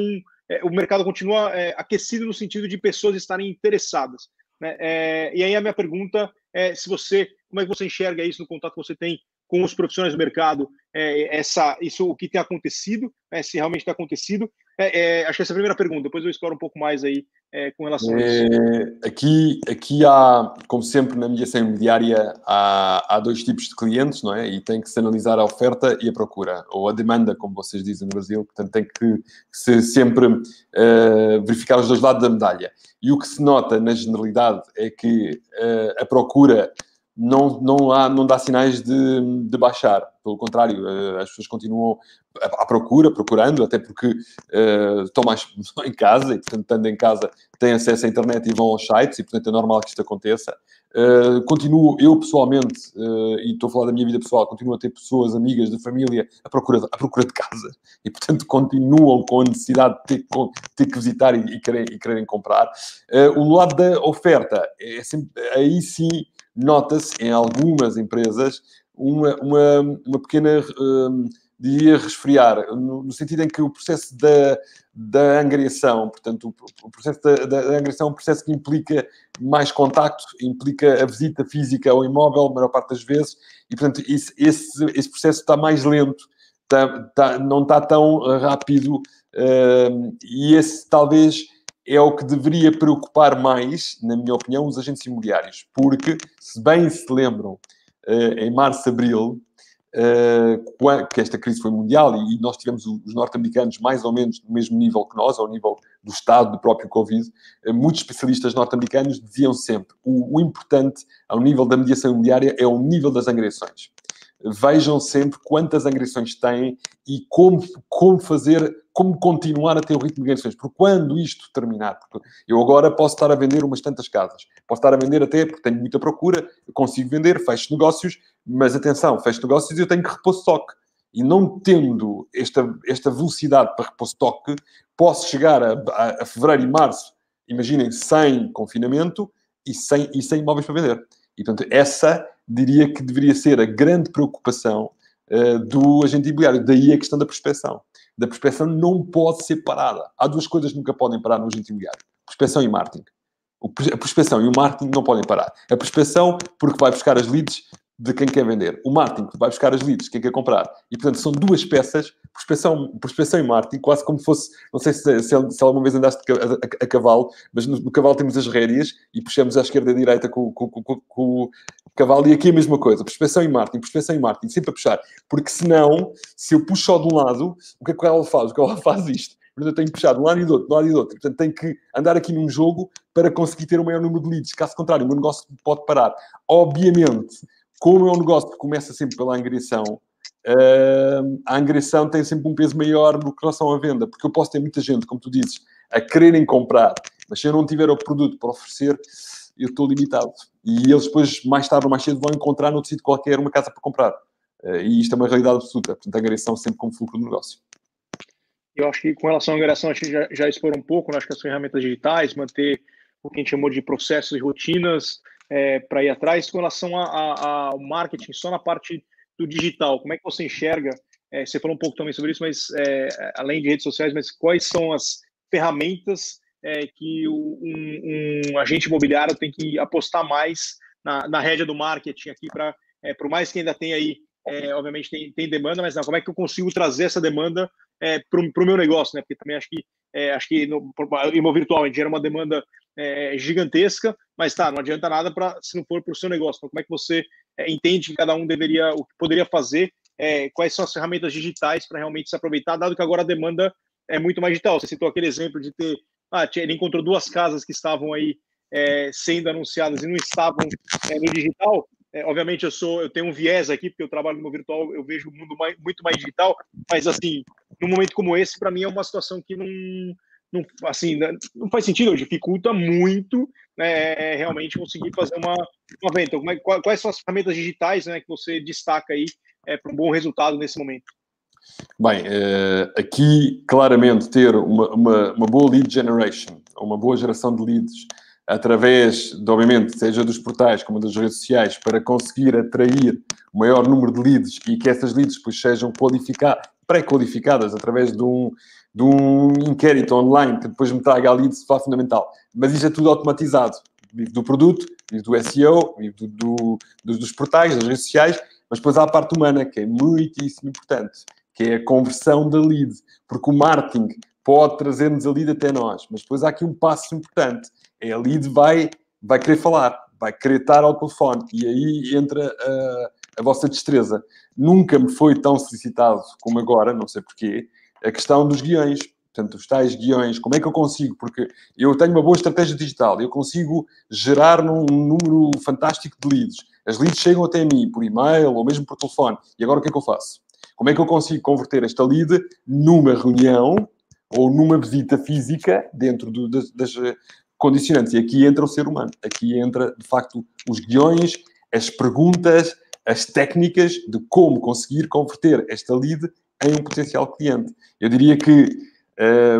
É, o mercado continua é, aquecido no sentido de pessoas estarem interessadas. Né? É, e aí a minha pergunta é se você, como é que você enxerga isso no contato que você tem com os profissionais do mercado é, essa, isso, o que tem acontecido, né, se realmente tem acontecido. É, é, acho que essa é a primeira pergunta, depois eu exploro um pouco mais aí é, com relação a isso. É, aqui, aqui há, como sempre na mediação imobiliária, há, há dois tipos de clientes, não é? E tem que se analisar a oferta e a procura, ou a demanda, como vocês dizem no Brasil, portanto tem que se sempre uh, verificar os dois lados da medalha. E o que se nota na generalidade é que uh, a procura não, não, há, não dá sinais de, de baixar. Pelo contrário, eh, as pessoas continuam à procura, procurando, até porque uh, estão mais em casa e, portanto, estando em casa, têm acesso à internet e vão aos sites e, portanto, é normal que isto aconteça. Uh, continuo, eu pessoalmente, uh, e estou a falar da minha vida pessoal, continuo a ter pessoas, amigas da família à procura, à procura de casa e, portanto, continuam com a necessidade de ter, com, ter que visitar e, e, e quererem comprar. O lado da oferta, é sempre, aí sim nota-se em algumas empresas uma, uma, uma pequena, um, diria, resfriar, no, no, sentido em que o processo da, da angriação, portanto, o, processo da, da, angriação é um processo que implica mais contacto, implica a visita física ao imóvel, a maior parte das vezes, e, portanto, esse, esse, esse processo está mais lento, está, está, não está tão rápido, um, e esse talvez é o que deveria preocupar mais, na minha opinião, os agentes imobiliários. Porque, se bem se lembram, eh, em março, abril, eh, que esta crise foi mundial e nós tivemos os norte-americanos mais ou menos no mesmo nível que nós, ao nível do estado do próprio Covid, eh, muitos especialistas norte-americanos diziam sempre o, o importante ao nível da mediação imobiliária é o nível das angriações vejam sempre quantas agressões têm e como, como fazer, como continuar a ter o ritmo de agressões. Porque quando isto terminar, eu agora posso estar a vender umas tantas casas, posso estar a vender até porque tenho muita procura, consigo vender, fecho negócios, mas atenção, fecho negócios e eu tenho que repor estoque. E não tendo esta, esta velocidade para repor estoque, posso chegar a, a, a fevereiro e março, imaginem, sem confinamento e sem, e sem imóveis para vender. E, portanto, essa diria que deveria ser a grande preocupação uh, do agente imobiliário. Daí a questão da prospecção. Da prospecção não pode ser parada. Há duas coisas que nunca podem parar no agente imobiliário: prospecção e marketing. A prospecção e o marketing não podem parar. A prospecção, porque vai buscar as leads de quem quer vender. O marketing vai buscar as leads de quem quer comprar. E, portanto, são duas peças, prospecção, prospecção e marketing, quase como fosse, não sei se, se, se alguma vez andaste a, a, a cavalo, mas no, no, cavalo temos as rédeas e puxamos à esquerda e à direita com, com, com, com, o cavalo. E aqui a mesma coisa, prospecção e marketing, prospecção e marketing, sempre a puxar. Porque senão, se eu puxo só de um lado, o que é que cavalo faz? O cavalo faz isto. Portanto, eu tenho que puxar de um lado e do outro, de um lado e do outro. Portanto, tenho que andar aqui num jogo para conseguir ter o maior número de leads. Caso contrário, o meu negócio pode parar. Obviamente, como é um negócio que começa sempre pela angriação, a angriação tem sempre um peso maior no que relação à venda, porque eu posso ter muita gente, como tu dizes, a quererem comprar, mas se eu não tiver o produto para oferecer, eu estou limitado. E eles depois, mais tarde ou mais cedo, vão encontrar no sítio qualquer uma casa para comprar. Uh, e isto é uma realidade absoluta. Portanto, a angriação sempre como fulcro do negócio. Eu acho que com relação à angriação, a gente já, já explorou um pouco, né? acho que as ferramentas digitais, manter o que a gente chamou de processos e rotinas, é, para ir atrás. Com relação ao marketing, só na parte do digital, como é que você enxerga? É, você falou um pouco também sobre isso, mas é, além de redes sociais, mas quais são as ferramentas é, que um, um, agente imobiliário tem que apostar mais na, na rédea do marketing aqui para, é, por mais que ainda tenha aí, é, obviamente tem, tem demanda, mas não, como é que eu consigo trazer essa demanda é, para o meu negócio, né? Porque também acho que é, acho que no imóvel virtual gera uma demanda é, gigantesca, mas tá, não adianta nada para se não for para o seu negócio. Então, como é que você é, entende que cada um deveria, o que poderia fazer? É, quais são as ferramentas digitais para realmente se aproveitar, dado que agora a demanda é muito mais digital. Você citou aquele exemplo de ter, ah, ele encontrou duas casas que estavam aí é, sendo anunciadas e não estavam é, no digital. É, obviamente eu sou, eu tenho um viés aqui porque eu trabalho no virtual, eu vejo o mundo mais, muito mais digital, mas assim, num momento como esse, para mim é uma situação que não não, assim, né, não faz sentido, dificulta muito né, realmente conseguir fazer uma, uma venda. Então, é, quais são as ferramentas digitais né, que você destaca aí é, para um bom resultado nesse momento? Bem, uh, aqui claramente ter uma, uma, uma, boa lead generation, uma boa geração de leads, através, de, obviamente, seja dos portais como das redes sociais, para conseguir atrair o maior número de leads e que essas leads depois sejam qualificadas, pré-qualificadas através de um, de um inquérito online que depois me traga ali de sofá fundamental. Mas isto é tudo automatizado. Vive do produto, vive do SEO, vive do, do, dos portais, das redes sociais, Mas depois há a parte humana, que é muitíssimo importante, que é a conversão da lead, porque o marketing pode trazer-nos a lead até nós, mas depois há aqui um passo importante, é a lead vai, vai querer falar, vai querer estar ao telefone, e aí entra a, a vossa destreza. Nunca me foi tão solicitado como agora, não sei porquê, a questão dos guiões. Portanto, os tais guiões, como é que eu consigo? Porque eu tenho uma boa estratégia digital, eu consigo gerar um número fantástico de leads. As leads chegam até mim por e-mail ou mesmo por telefone. E agora o que é que eu faço? Como é que eu consigo converter esta lead numa reunião ou numa visita física dentro do, das, das condicionantes? E aqui entra o ser humano. Aqui entra, de facto, os guiões, as perguntas, as técnicas de como conseguir converter esta lead em um potencial cliente. Eu diria que,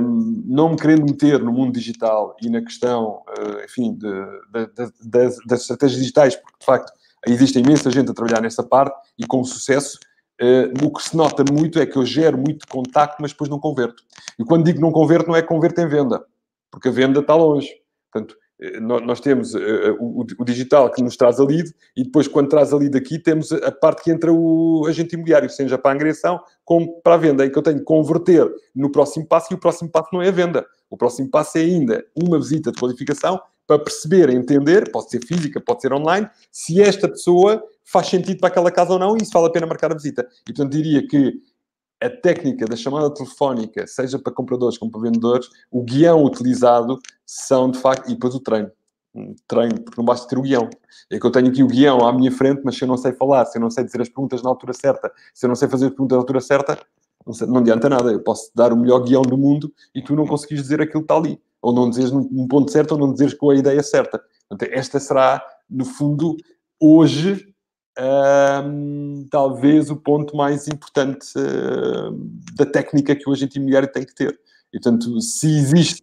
um, não me querendo meter no mundo digital e na questão, uh, enfim, de, de, de, das, das estratégias digitais, porque de facto existe imensa gente a trabalhar nessa parte e com sucesso, uh, o que se nota muito é que eu gero muito contacto, mas depois não converto. E quando digo não converto, não é converto em venda, porque a venda está longe. Portanto, nós temos eh, o, digital que nos traz a lead e depois, quando traz a lead aqui, temos a parte que entra o agente imobiliário, seja para a angriação como para a venda, em que eu tenho que converter no próximo passo e o próximo passo não é a venda. O próximo passo é ainda uma visita de qualificação para perceber, entender, pode ser física, pode ser online, se esta pessoa faz sentido para aquela casa ou não e se vale a pena marcar a visita. E, portanto, diria que a técnica da chamada telefónica, seja para compradores como para vendedores, o guião utilizado são de facto, e depois o treino. Treino, porque não basta ter o guião. É que eu tenho aqui o guião à minha frente, mas se eu não sei falar, se eu não sei dizer as perguntas na altura certa, se eu não sei fazer as perguntas na altura certa, não, sei, não adianta nada. Eu posso dar o melhor guião do mundo e tu não conseguis dizer aquilo que está ali. Ou não dizes num ponto certo, ou não dizes com a ideia certa. Portanto, esta será, no fundo, hoje, um, talvez o ponto mais importante uh, da técnica que o agente imobiliário tem que ter. E, portanto, se existe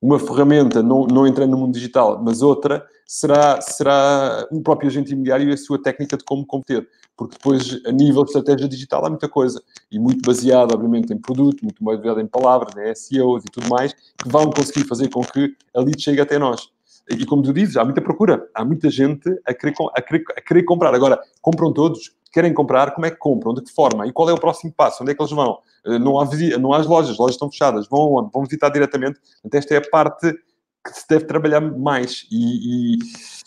uma ferramenta, não, não entrando no mundo digital, mas outra, será, será o próprio agente imobiliário e a sua técnica de como competir. Porque depois, a nível de estratégia digital, há muita coisa. E muito baseado, obviamente, em produto, muito baseado em palavras, em SEOs e tudo mais, que vão conseguir fazer com que a lead chegue até nós. E como tu dizes, há muita procura, há muita gente a querer, a querer, a querer comprar. Agora, compram todos? Querem comprar? Como é que compram? De que forma? E qual é o próximo passo? Onde é que eles vão? Eh, não há, não há as lojas, as lojas estão fechadas. Vão? Vão visitar diretamente. Então, esta é a parte que se deve trabalhar mais. E, e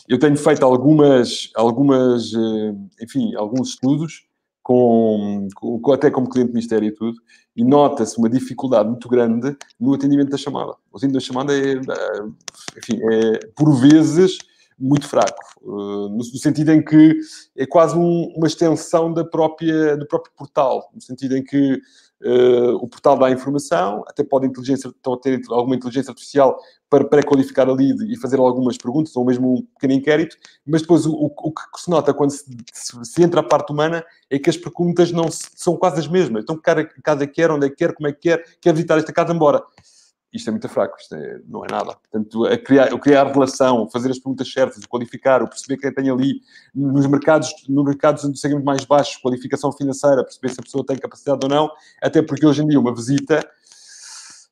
eu tenho feito algumas, algumas, eh, enfim, alguns estudos com, com, até como cliente mistério e tudo, e nota-se uma dificuldade muito grande no atendimento da chamada. O atendimento da chamada é, é enfim, é por vezes muito fraco, eh, no sentido em que é quase um, uma extensão da própria, do próprio portal, no sentido em que uh, o portal dá informação, até pode inteligência, ter alguma inteligência artificial para pré-qualificar a lead e fazer algumas perguntas, ou mesmo um pequeno inquérito, mas depois o, o, o que se nota quando se, se, entra a parte humana é que as perguntas não se, são quase as mesmas. Então, que casa quer, onde é que quer, como é que quer, quer visitar esta casa, embora. Isto é muito fraco, isto é, não é nada. Portanto, a criar, a criar relação, fazer as perguntas certas, qualificar, perceber quem tem ali, nos mercados, nos mercados de segmento mais baixos, qualificação financeira, perceber se a pessoa tem capacidade ou não, até porque hoje em dia uma visita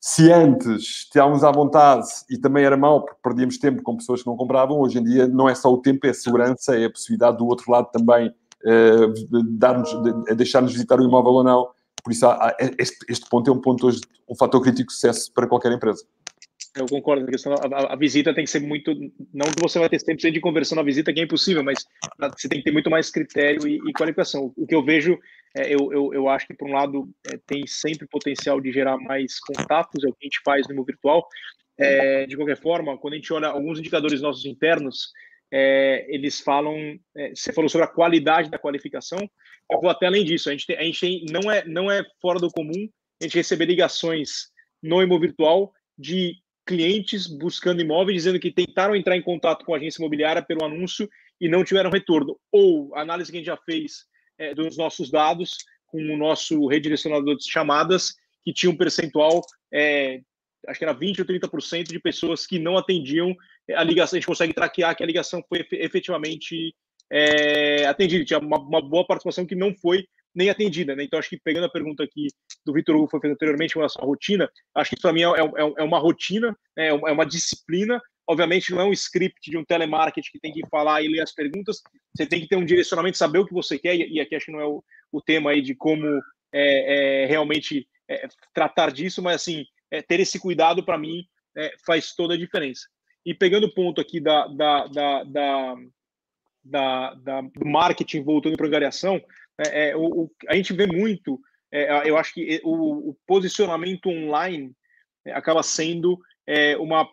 se antes estávamos à vontade e também era mau porque perdíamos tempo com pessoas que não compravam, hoje em dia não é só o tempo, é a segurança, é a possibilidade do outro lado também uh, de, deixar-nos visitar o imóvel ou não. Por isso, há, este, este ponto é um ponto hoje, um fator crítico de sucesso para qualquer empresa. Eu concordo, a, a, a, visita tem que ser muito. Não que você vai ter 100% de conversão na visita, que é impossível, mas você tem que ter muito mais critério e, e qualificação. O que eu vejo, é, eu, eu, eu acho que, por um lado, é, tem sempre potencial de gerar mais contatos, é o que a gente faz no mundo virtual. É, de qualquer forma, quando a gente olha alguns indicadores nossos internos, é, eles falam. É, você falou sobre a qualidade da qualificação. Eu vou até além disso. A gente, tem, a gente tem, não, é, não é fora do comum a gente receber ligações no imóvel virtual de clientes buscando imóveis dizendo que tentaram entrar em contato com a agência imobiliária pelo anúncio e não tiveram retorno. Ou a análise que a gente já fez é, dos nossos dados com o nosso redirecionador de chamadas, que tinha um percentual, é, acho que era 20% ou 30% de pessoas que não atendiam a ligação. A gente consegue traquear que a ligação foi efetivamente é, atendida. Tinha uma, uma boa participação que não foi nem atendida, né? Então, acho que pegando a pergunta aqui do Vitor Hugo foi feita anteriormente com à rotina, acho que isso para mim é, é, é, uma rotina, né? é uma disciplina, Obviamente, não é um script de um telemarketing que tem que falar e ler as perguntas. Você tem que ter um direcionamento, saber o que você quer. E aqui acho que não é o, o tema aí de como é, é, realmente é, tratar disso, mas assim, é, ter esse cuidado para mim é, faz toda a diferença. E pegando o ponto aqui da, da, da, da, da, da do marketing voltando para a angariação, é, o, o, a gente vê muito, eu acho que o, o posicionamento online acaba sendo uma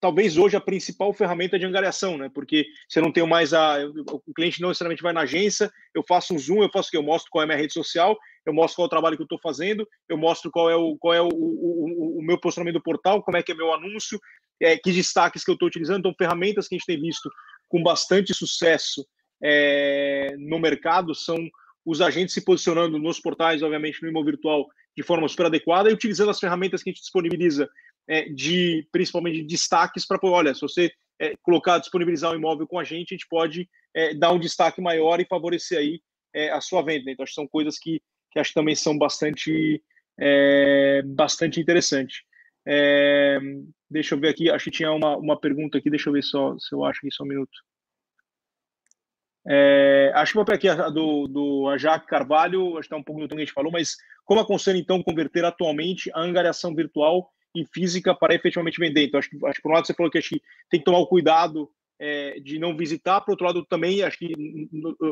talvez hoje a principal ferramenta de angariação, né? Porque você não tem mais a. O cliente não necessariamente vai na agência, eu faço um zoom, eu faço o que? Eu mostro qual é a minha rede social, eu mostro qual é o trabalho que eu estou fazendo, eu mostro qual é o, qual é o, o, o, meu posicionamento do portal, como é que é meu anúncio, é, que destaques que eu estou utilizando. Então, ferramentas que a gente tem visto com bastante sucesso é, no mercado são os agentes se posicionando nos portais, obviamente, no imóvel virtual de forma super adequada e utilizando as ferramentas que a gente disponibiliza é, de principalmente de destaques para olha, se você é, colocar, disponibilizar um imóvel com a gente, a gente pode é, dar um destaque maior e favorecer aí é, a sua venda. Então, acho que são coisas que, que acho que também são bastante, é, bastante interessantes. É, deixa eu ver aqui, acho que tinha uma, uma pergunta aqui, deixa eu ver só se eu acho aqui só um minuto. É, acho que vou pegar aqui a do, do a Jaque Carvalho, acho que está um pouco do que a gente falou, mas como aconselho então converter atualmente a angariação virtual em física para efetivamente vender. Então, acho que, acho que por um lado você falou que acho que tem que tomar o cuidado é, de não visitar, por outro lado também, acho que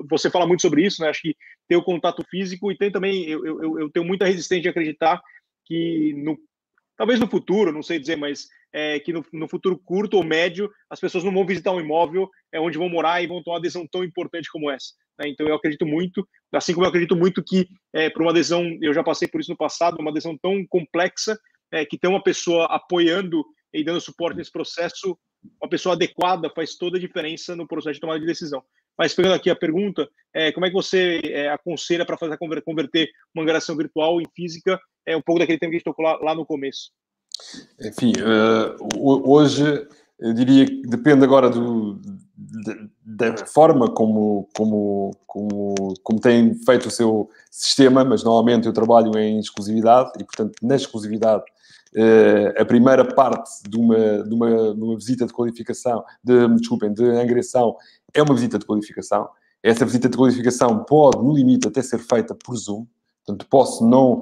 você fala muito sobre isso, né? Acho que ter o contato físico e tem também, eu, eu, eu tenho muita resistência de acreditar que no, talvez no futuro, não sei dizer, mas é, que no, no, futuro curto ou médio as pessoas não vão visitar um imóvel é onde vão morar e vão ter uma adesão tão importante como essa. Né? Então eu acredito muito, assim como eu acredito muito que é, para uma adesão, eu já passei por isso no passado, uma adesão tão complexa, é, que tem uma pessoa apoiando e dando suporte nesse processo, uma pessoa adequada faz toda a diferença no processo de tomada de decisão. Mas pegando aqui a pergunta, é, como é que você é, aconselha para fazer converter uma angariação virtual em física? É um pouco daquele tema que a gente tocou lá, lá no começo. Enfim, uh, hoje eu diria que depende agora do, da forma como, como, como, como tem feito o seu sistema, mas normalmente eu trabalho em exclusividade e, portanto, na exclusividade Uh, a primeira parte de uma, de, uma, de uma visita de qualificação, de, desculpem, de angriação, é uma visita de qualificação. Essa visita de qualificação pode, no limite, até ser feita por Zoom. Portanto, posso não.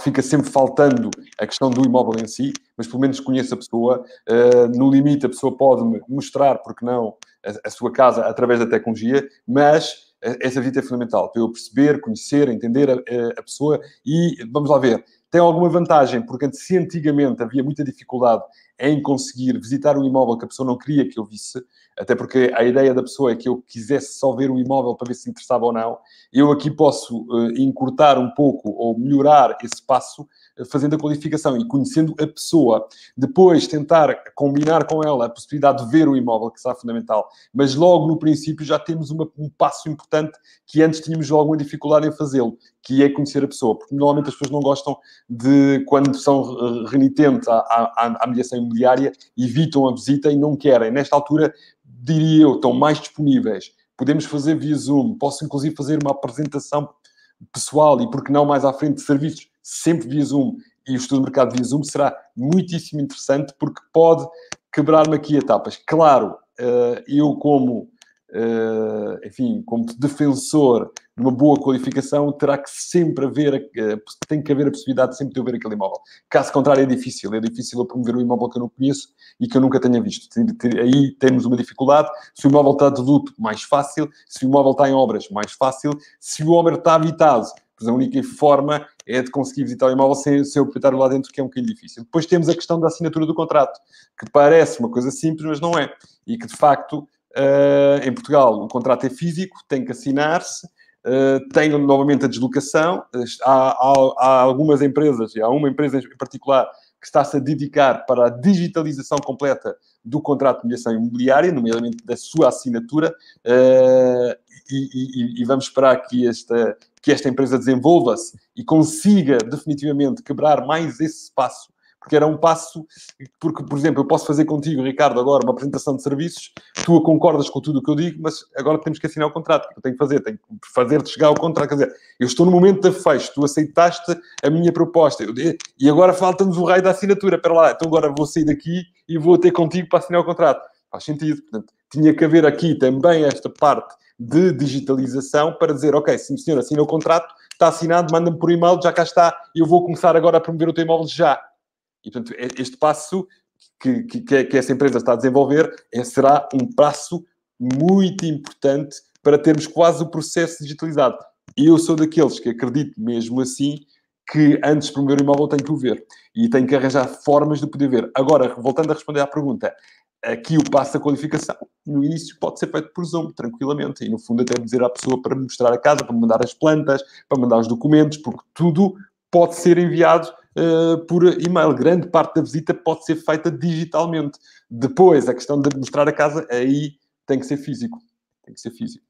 Fica sempre faltando a questão do imóvel em si, mas pelo menos conheço a pessoa. Uh, no limite, a pessoa pode-me mostrar, porque não, a, a, sua casa através da tecnologia, mas essa visita é fundamental para eu perceber, conhecer, entender a, a pessoa e vamos lá ver tem alguma vantagem, porque se antigamente havia muita dificuldade em conseguir visitar um imóvel que a pessoa não queria que eu visse, até porque a ideia da pessoa é que eu quisesse só ver o imóvel para ver se interessava ou não, eu aqui posso uh, encurtar um pouco ou melhorar esse passo uh, fazendo a qualificação e conhecendo a pessoa. Depois tentar combinar com ela a possibilidade de ver o imóvel, que será fundamental. Mas logo no princípio já temos uma, um passo importante que antes tínhamos alguma dificuldade em fazê-lo, que é conhecer a pessoa. Porque normalmente as pessoas não gostam de, quando são renitentes à, à, à mediação imobiliária, evitam a visita e não querem. Nesta altura, diria eu, estão mais disponíveis. Podemos fazer via Zoom, posso inclusive fazer uma apresentação pessoal e, porque não, mais à frente de serviços, sempre via Zoom. E o estudo de mercado via Zoom será muitíssimo interessante porque pode quebrar-me aqui etapas. Claro, eh, eu como enfim, como defensor de uma boa qualificação, terá que sempre haver, uh, tem que haver a possibilidade de sempre de ver aquele imóvel. Caso contrário, é difícil. É difícil eu promover um imóvel que eu não conheço e que eu nunca tenha visto. Aí temos uma dificuldade. Se o imóvel está de luto, mais fácil. Se o imóvel está em obras, mais fácil. Se o imóvel está habitado, pois a única forma é de conseguir visitar o imóvel sem, sem o proprietário lá dentro, que é um bocadinho difícil. Depois temos a questão da assinatura do contrato, que parece uma coisa simples, mas não é. E que, de facto, Uh, em Portugal, o contrato é físico, tem que assinar-se, uh, tem novamente a deslocação. Há, há, há, algumas empresas, e há uma empresa em particular que está-se a dedicar para a digitalização completa do contrato de mediação imobiliária, nomeadamente da sua assinatura, uh, e, e, e, vamos esperar que esta, que esta empresa desenvolva-se e consiga definitivamente quebrar mais esse espaço porque era um passo, porque, por exemplo, eu posso fazer contigo, Ricardo, agora uma apresentação de serviços, tu concordas com tudo o que eu digo, mas agora temos que assinar o contrato, que eu tenho que fazer, tenho que fazer-te chegar ao contrato, quer dizer, eu estou no momento da fecho, tu aceitaste a minha proposta, eu, e agora falta-nos o raio da assinatura, para lá, então agora vou sair daqui e vou ter contigo para assinar o contrato. Faz sentido, portanto, tinha que haver aqui também esta parte de digitalização para dizer, ok, sim senhor, assina o contrato, está assinado, manda-me por e-mail, já cá está, eu vou começar agora a promover o teu imóvel já. E, portanto, é, este passo que, que, que essa empresa está a desenvolver é, será um passo muito importante para termos quase o processo digitalizado. E eu sou daqueles que acredito mesmo assim que antes de promover o imóvel tenho que o ver. E tenho que arranjar formas de poder ver. Agora, voltando a responder à pergunta, aqui o passo da qualificação, no início pode ser feito por Zoom, tranquilamente, e no fundo até dizer à pessoa para mostrar a casa, para mandar as plantas, para mandar os documentos, porque tudo pode ser enviado uh, por e-mail. Grande parte da visita pode ser feita digitalmente. Depois, a questão de mostrar a casa, aí tem que ser físico. Tem que ser físico.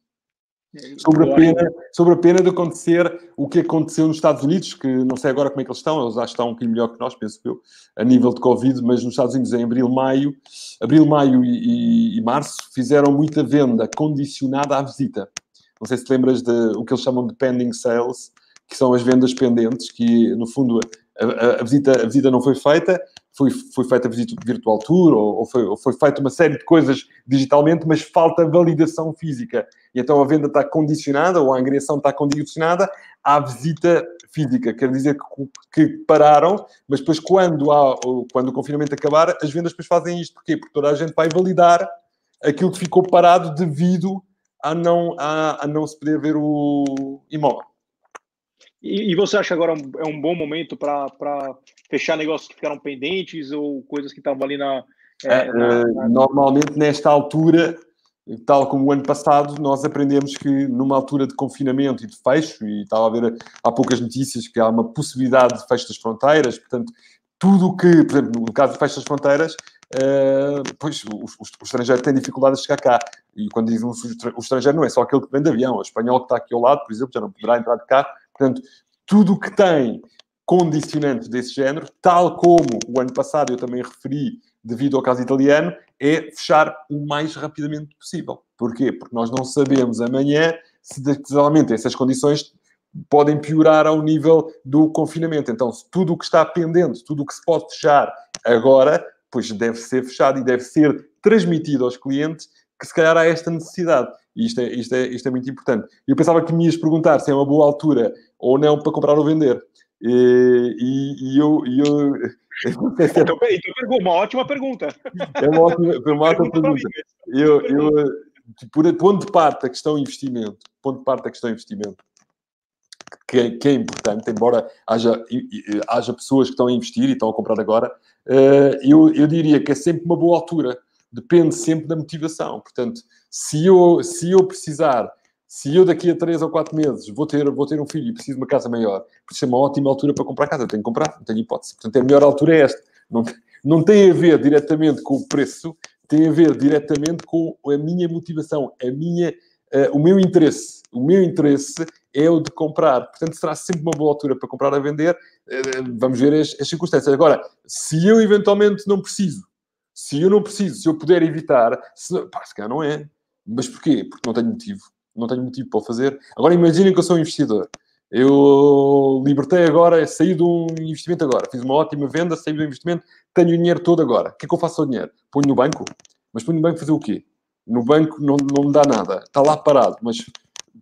Sobre a, pena, sobre a pena de acontecer o que aconteceu nos Estados Unidos, que não sei agora como é que eles estão, eles já estão um bocadinho melhor que nós, penso eu, a nível de Covid, mas nos Estados Unidos em abril, maio, abril, maio e, e, e março fizeram muita venda condicionada à visita. Não sei se te lembras de o que eles chamam de pending sales, que são as vendas pendentes, que no fundo a, a, a visita, a visita não foi feita, foi, foi feita a visita virtual tour, ou, ou, foi, ou foi feita uma série de coisas digitalmente, mas falta validação física. E então a venda está condicionada, ou a angriação está condicionada à visita física. Quer dizer que, que pararam, mas depois quando, há, quando o confinamento acabar, as vendas depois fazem isto. Porquê? Porque toda a gente vai validar aquilo que ficou parado devido a não, a, a não se poder ver o imóvel. E, e, você acha agora é um bom momento para fechar negócios que ficaram pendentes ou coisas que estavam ali na, é, é, na, na... Normalmente, nesta altura, tal como o ano passado, nós aprendemos que numa altura de confinamento e de fecho, e estava a ver há poucas notícias que há uma possibilidade de fecho das fronteiras, portanto, tudo o que, por exemplo, no caso de fecho das fronteiras, uh, pois o, o, o, estrangeiro tem dificuldade de chegar cá. E quando dizemos o estrangeiro, não é só aquele que vem de avião, o espanhol que está aqui ao lado, por exemplo, já não poderá entrar de cá. Portanto, tudo o que tem condicionantes desse género, tal como o ano passado eu também referi, devido ao caso italiano, é fechar o mais rapidamente possível. Porquê? Porque nós não sabemos amanhã se realmente essas condições podem piorar ao nível do confinamento. Então, tudo o que está pendente, tudo o que se pode fechar agora, pois deve ser fechado e deve ser transmitido aos clientes que se calhar há esta necessidade. E isto é, isto é, isto é muito importante. Eu pensava que me ias perguntar se é uma boa altura ou não para comprar ou vender. E, e, e eu, e eu então, então, uma ótima pergunta. É uma ótima, uma ótima pergunta. Eu, eu, por ponto de parte a questão investimento, ponto de parte a questão investimento, que é, que é importante, embora haja, haja pessoas que estão a investir e estão a comprar agora, eh, eu, eu diria que é sempre uma boa altura. Depende sempre da motivação. Portanto, se eu, se eu precisar se eu daqui a 3 ou 4 meses vou ter, vou ter um filho e preciso de uma casa maior, por isso é uma ótima altura para comprar casa, eu tenho que comprar, não tenho hipótese. Portanto, a melhor altura é esta. Não, não tem a ver diretamente com o preço, tem a ver diretamente com a minha motivação, a minha, uh, o meu interesse. O meu interesse é o de comprar. Portanto, será sempre uma boa altura para comprar a vender. Uh, vamos ver as, as circunstâncias. Agora, se eu eventualmente não preciso, se eu não preciso, se eu puder evitar, se, pá, se calhar não é. Mas porquê? Porque não tenho motivo não tenho motivo para o fazer. Agora imaginem que eu sou um investidor. Eu libertei agora, saí de um investimento agora, fiz uma ótima venda, saí do investimento, tenho o dinheiro todo agora. O que é que eu faço ao dinheiro? Ponho no banco? Mas ponho no banco fazer o quê? No banco não, não me dá nada, está lá parado. Mas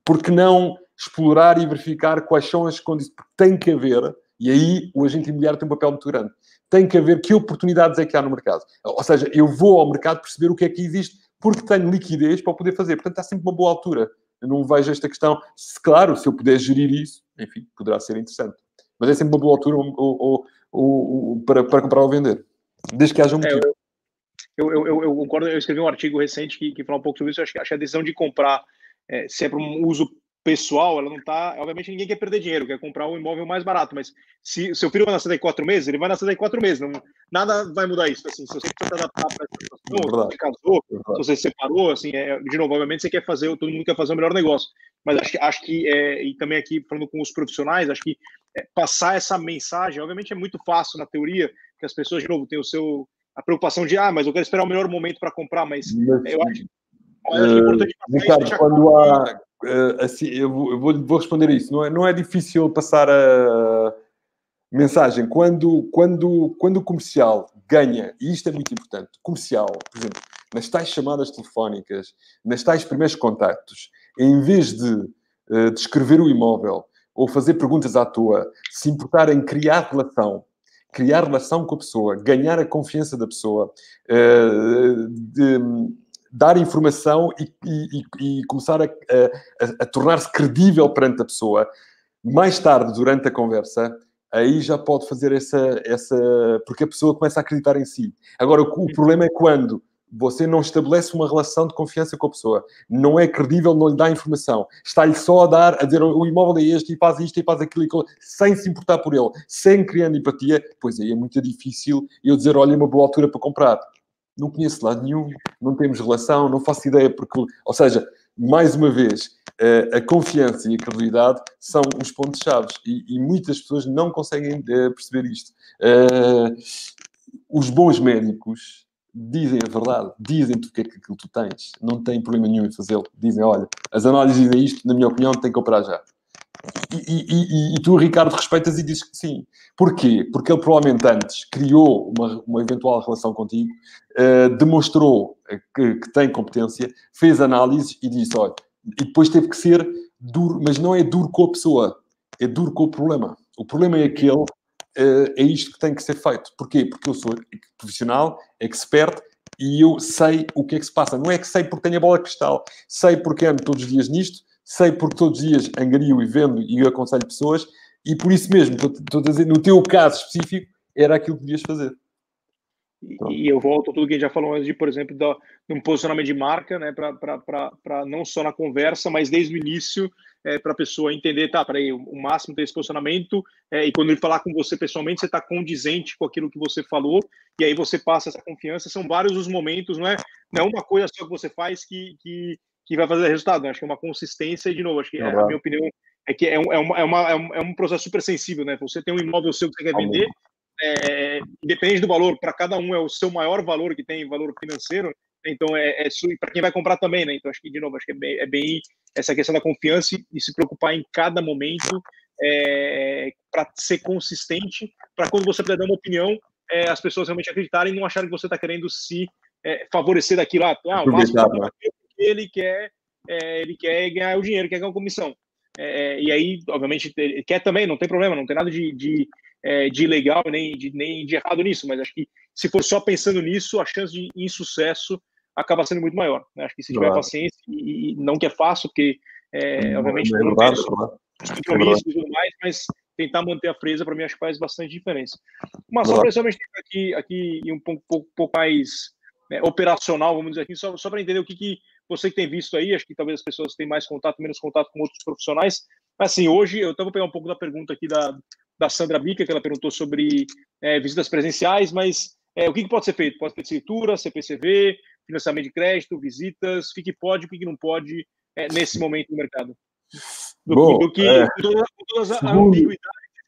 por que não explorar e verificar quais são as condições? Tem que haver, e aí o agente imobiliário tem um papel muito grande. Tem que haver que oportunidades é que há no mercado. Ou seja, eu vou ao mercado perceber o que é que existe, porque tenho liquidez para poder fazer. Portanto, está sempre uma boa altura eu não vejo esta questão. Se, claro, se eu puder gerir isso, enfim, poderá ser interessante. Mas é sempre uma boa altura ou, ou, ou, para, para comprar ou vender. Desde que haja um é, motivo. É, eu, eu, eu, eu, concordo, eu escrevi um artigo recente que, que fala um pouco sobre isso. Eu acho que, acho que a decisão de comprar, é, se é para um uso pessoal, ela não está. Obviamente, ninguém quer perder dinheiro, quer comprar um imóvel mais barato, mas se seu filho vai nascer daqui quatro meses, ele vai nascer daqui quatro meses. Não, nada vai mudar isso. Assim, se você precisa adaptar para essa situação, se você casou, se você separou, assim, é, de novo, obviamente você quer fazer, todo mundo quer fazer o melhor negócio. Mas acho que, acho que é, e também aqui falando com os profissionais, acho que é, passar essa mensagem, obviamente é muito fácil na teoria, que as pessoas, de novo, têm o seu, a preocupação de, ah, mas eu quero esperar o melhor momento para comprar, mas, mas eu acho, eu acho uh, importante Ricardo, quando há, uh, assim, eu, vou, vou responder isso, não é, não é difícil passar a mensagem, quando, quando, quando o comercial ganha, e isto é muito importante, comercial, por exemplo, nas tais chamadas telefónicas, nas tais primeiros contactos, em vez de uh, descrever o imóvel ou fazer perguntas à toa, se importar em criar relação, criar relação com a pessoa, ganhar a confiança da pessoa, uh, de, dar informação e, e, e começar a, a, a tornar-se credível perante a pessoa, mais tarde, durante a conversa, aí já pode fazer essa, essa. Porque a pessoa começa a acreditar em si. Agora, o, o problema é quando você não estabelece uma relação de confiança com a pessoa, não é credível, não lhe dá informação, está-lhe só a dar, a dizer o imóvel é este e faz isto e faz aquilo, e aquilo sem se importar por ele, sem criando empatia, pois aí é muito difícil eu dizer, olha, é uma boa altura para comprar. Não conheço lado nenhum, não temos relação, não faço ideia, porque, ou seja, mais uma vez, eh, a confiança e a credibilidade são os pontos-chave e, e, muitas pessoas não conseguem eh, perceber isto. Uh, os bons médicos dizem a verdade, dizem-te o que é que aquilo tu tens, não têm problema nenhum em fazê-lo. Dizem, olha, as análises dizem isto, na minha opinião, tem que operar já. E, e, e, tu, Ricardo, respeitas e dizes que sim. Porquê? Porque ele provavelmente antes criou uma, uma eventual relação contigo, uh, demonstrou que, que, tem competência, fez análises e disse: olha, e depois teve que ser duro, mas não é duro com a pessoa, é duro com o problema. O problema é aquele, uh, é isto que tem que ser feito. Porquê? Porque eu sou profissional, expert, e eu sei o que é que se passa. Não é que sei porque tenho a bola de cristal, sei porque ando todos os dias nisto, sei porque todos os dias angario e vendo e aconselho pessoas, e por isso mesmo, estou a dizer, no teu caso específico, era aquilo que devias fazer. E, eu volto a tudo que a gente já falou antes de, por exemplo, de um posicionamento de marca, né, para não só na conversa, mas desde o início, é, para a pessoa entender, tá, peraí, o, o máximo tem esse posicionamento, é, e quando ele falar com você pessoalmente, você está condizente com aquilo que você falou, e aí você passa essa confiança. São vários os momentos, não é, não é uma coisa só que você faz que, que, que vai fazer resultado, né? acho que é uma consistência, e de novo, acho que é, a minha opinião é que é, um, é, uma, é, uma, é um processo super sensível, né? Você tem um imóvel seu que você quer vender, é, independente do valor, para cada um é o seu maior valor que tem valor financeiro, então é, é para quem vai comprar também, né? Então acho que de novo acho que é bem, é bem essa questão da confiança e, se preocupar em cada momento é, para ser consistente, para quando você puder dar uma opinião, é, as pessoas realmente acreditarem e não acharem que você está querendo se é, favorecer daquilo lá. Ah, o máximo né? Ele quer é, ele quer ganhar o dinheiro, quer ganhar uma comissão. É, e aí, obviamente, quer também, não tem problema, não tem nada de, de é, de ilegal nem de, nem de errado nisso, mas acho que se for só pensando nisso, a chance de insucesso acaba sendo muito maior. Né? Acho que se tiver claro. paciência, e, não que é fácil, porque é, obviamente é verdade, não tem compromissos e tudo mais, mas tentar manter a presa para mim acho que faz bastante diferença. Mas só para aqui, aqui um pouco, pouco, pouco mais né, operacional, vamos dizer aqui, só, só para entender o que, que você que tem visto aí, acho que talvez as pessoas têm mais contato, menos contato com outros profissionais. Assim, hoje eu estava pegar um pouco da pergunta aqui da, da Sandra Bica, que ela perguntou sobre é, visitas presenciais, mas é, o que, que, pode ser feito? Pode ter escritura, CPCV, financiamento de crédito, visitas, o que, pode, o que, não pode é, nesse momento do mercado? Do, Bom, do que é, todas, todas as ambiguidades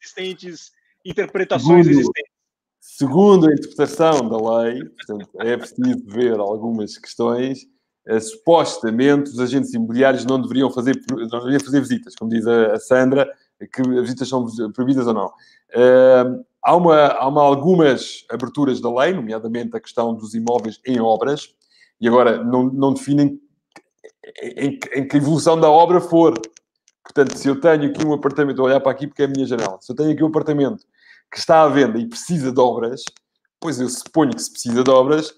existentes, interpretações segundo, existentes. Segundo a interpretação da lei, portanto, é preciso ver algumas questões. É, supostamente os agentes imobiliários não deveriam fazer, não deveriam fazer visitas, como diz a, Sandra, que as visitas são proibidas ou não. Uh, há, uma, há uma, algumas aberturas da lei, nomeadamente a questão dos imóveis em obras, e agora não, não definem em, em, que evolução da obra for. Portanto, se eu tenho aqui um apartamento, vou olhar para aqui porque é a minha janela, se eu tenho aqui um apartamento que está à venda e precisa de obras, pois eu suponho que se precisa de obras,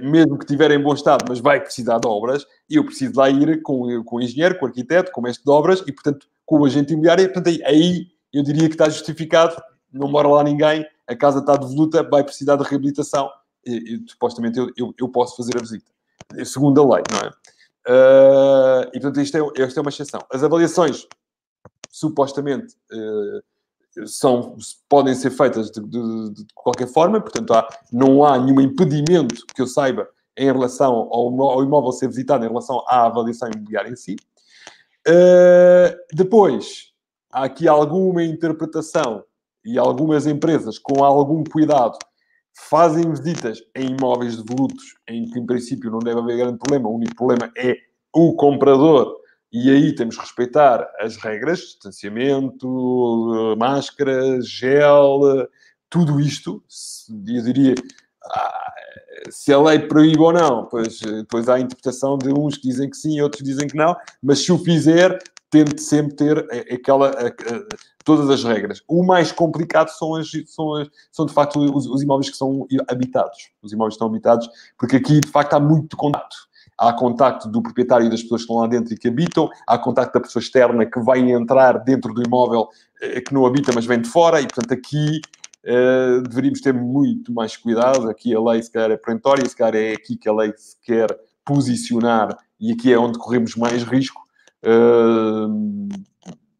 mesmo que estiver em bom estado, mas vai precisar de obras, e eu preciso lá ir com, com o engenheiro, com o arquiteto, com o mestre de obras, e portanto com o agente imobiliário, portanto, aí, aí eu diria que está justificado, não mora lá ninguém, a casa está devoluta, vai precisar de reabilitação, e, e supostamente eu, eu, eu, posso fazer a visita. Segundo a lei, não é? Uh, e portanto, isto é, isto é uma exceção. As avaliações, supostamente, uh, são, podem ser feitas de, de, de, qualquer forma, portanto, há, não há nenhum impedimento que eu saiba em relação ao, ao imóvel ser visitado em relação à avaliação imobiliária em si. Uh, depois, há aqui alguma interpretação e algumas empresas com algum cuidado fazem visitas em imóveis devolutos, em que em princípio não deve haver grande problema, o único problema é o comprador, e aí temos que respeitar as regras, distanciamento, máscara, gel, tudo isto, eu diria, ah, se a lei proíbe ou não, pois depois há a interpretação de uns que dizem que sim, outros dizem que não, mas se o fizer, tente sempre ter aquela, todas as regras. O mais complicado são, as, são, as, são de facto os, os, imóveis que são habitados. Os imóveis que estão habitados, porque aqui de facto há muito contacto. Há contacto do proprietário e das pessoas que estão lá dentro e que habitam, há contacto da pessoa externa que vai entrar dentro do imóvel eh, que não habita, mas vem de fora, e portanto aqui Uh, deveríamos ter muito mais cuidado. Aqui a lei, se calhar, é perentória, se calhar é aqui que a lei se quer posicionar e aqui é onde corremos mais risco. Uh,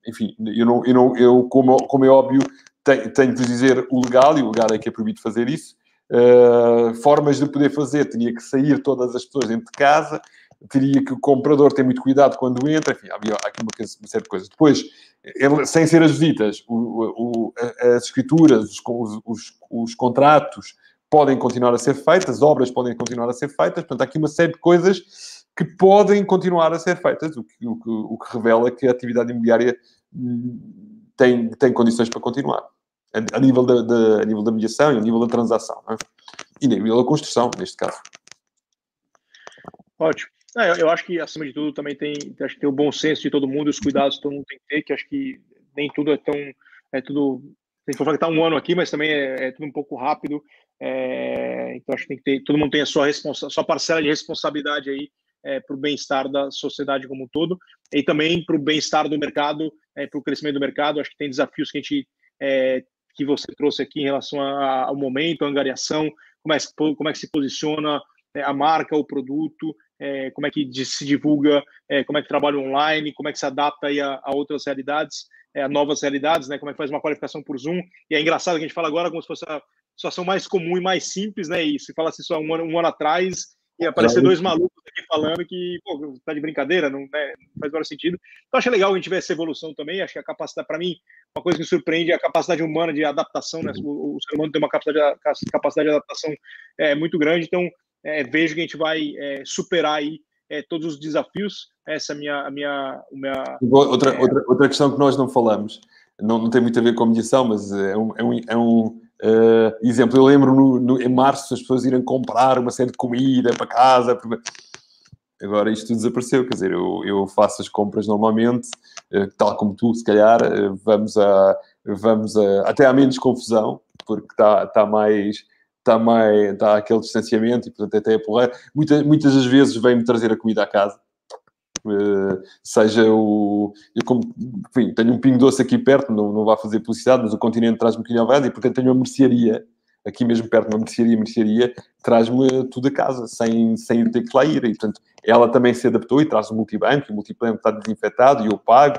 enfim, eu, não, eu, não, eu como, como é óbvio, tenho, tenho de dizer o legal, e o legal é que é proibido fazer isso. Uh, formas de poder fazer, teria que sair todas as pessoas dentro de casa, teria que o comprador ter muito cuidado quando entra, enfim, havia aqui uma, uma série de coisas. Depois, ele, sem ser as visitas, o, o, as escrituras, os, os, os, contratos podem continuar a ser feitas, as obras podem continuar a ser feitas, portanto, há aqui uma série de coisas que podem continuar a ser feitas, o que, o o que revela que a atividade imobiliária hum, tem, tem condições para continuar. A, nível, da, da, a nível da mediação e a nível da transação. É? E a nível da construção, neste caso. Ótimo. É, eu acho que, acima de tudo, também tem, acho que tem o bom senso de todo mundo os cuidados que todo mundo tem que ter, que acho que nem tudo é tão. É tudo. A gente falar que está um ano aqui, mas também é, é tudo um pouco rápido. É, então, acho que que ter. Todo mundo tem a sua, responsa, sua parcela de responsabilidade aí é, para o bem-estar da sociedade como um todo e também para o bem-estar do mercado, é, para o crescimento do mercado. Acho que tem desafios que a gente é, que você trouxe aqui em relação ao momento, a angariação, como é, como é que se posiciona é, a marca, o produto, é, como é que se divulga, é, como é que trabalha online, como é que se adapta a, a outras realidades, a novas realidades, né? Como é que faz uma qualificação por Zoom. E é engraçado que a gente fala agora como se fosse a situação mais comum e mais simples, né? E se falasse isso há um ano, um ano atrás, ia aparecer dois malucos aqui falando que, pô, tá de brincadeira, não, né, não faz o menor sentido. Então, acho legal a gente ver essa evolução também. Acho que a capacidade, para mim, uma coisa que me surpreende é a capacidade humana de adaptação, né? O, o ser humano tem uma capacidade, capacidade de adaptação é, muito grande. Então, é, vejo que a gente vai é, superar aí é, todos os desafios. Essa é a minha, a minha, a minha outra, é, outra, outra questão que nós não falamos, não, não tem muito a ver com a mediação, mas é um, é um, é um uh, exemplo. Eu lembro no, no, em março as pessoas irem comprar uma série de comida para casa. Agora isto desapareceu, quer dizer, eu, eu faço as compras normalmente, uh, tal como tu, se calhar, uh, vamos a. Vamos a, até há menos confusão, porque está tá mais está, mais, está aquele distanciamento e, portanto, até é porreiro. Muitas, muitas das vezes vem-me trazer a comida à casa. Uh, seja o. Eu, como, enfim, tenho um pingo doce aqui perto, não, não vá fazer publicidade, mas o continente traz-me ao e, portanto, tenho uma mercearia aqui mesmo perto, uma mercearia, mercearia, traz-me tudo a casa, sem, sem ter que lá ir. E, portanto, ela também se adaptou e traz o multibanco, o multibanco está desinfetado e eu pago.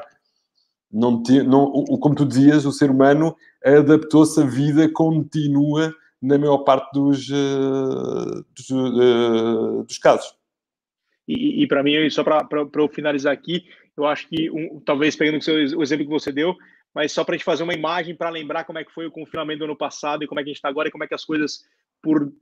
Não te, não, como tu dizias, o ser humano adaptou-se à vida contínua na maior parte dos, uh, dos, uh, dos, casos. E, para mim, só para eu finalizar aqui, eu acho que, um, talvez pegando o, seu, o exemplo que você deu, mas só para a gente fazer uma imagem para lembrar como é que foi o confinamento do ano passado e como é que a gente está agora e como é que as coisas, por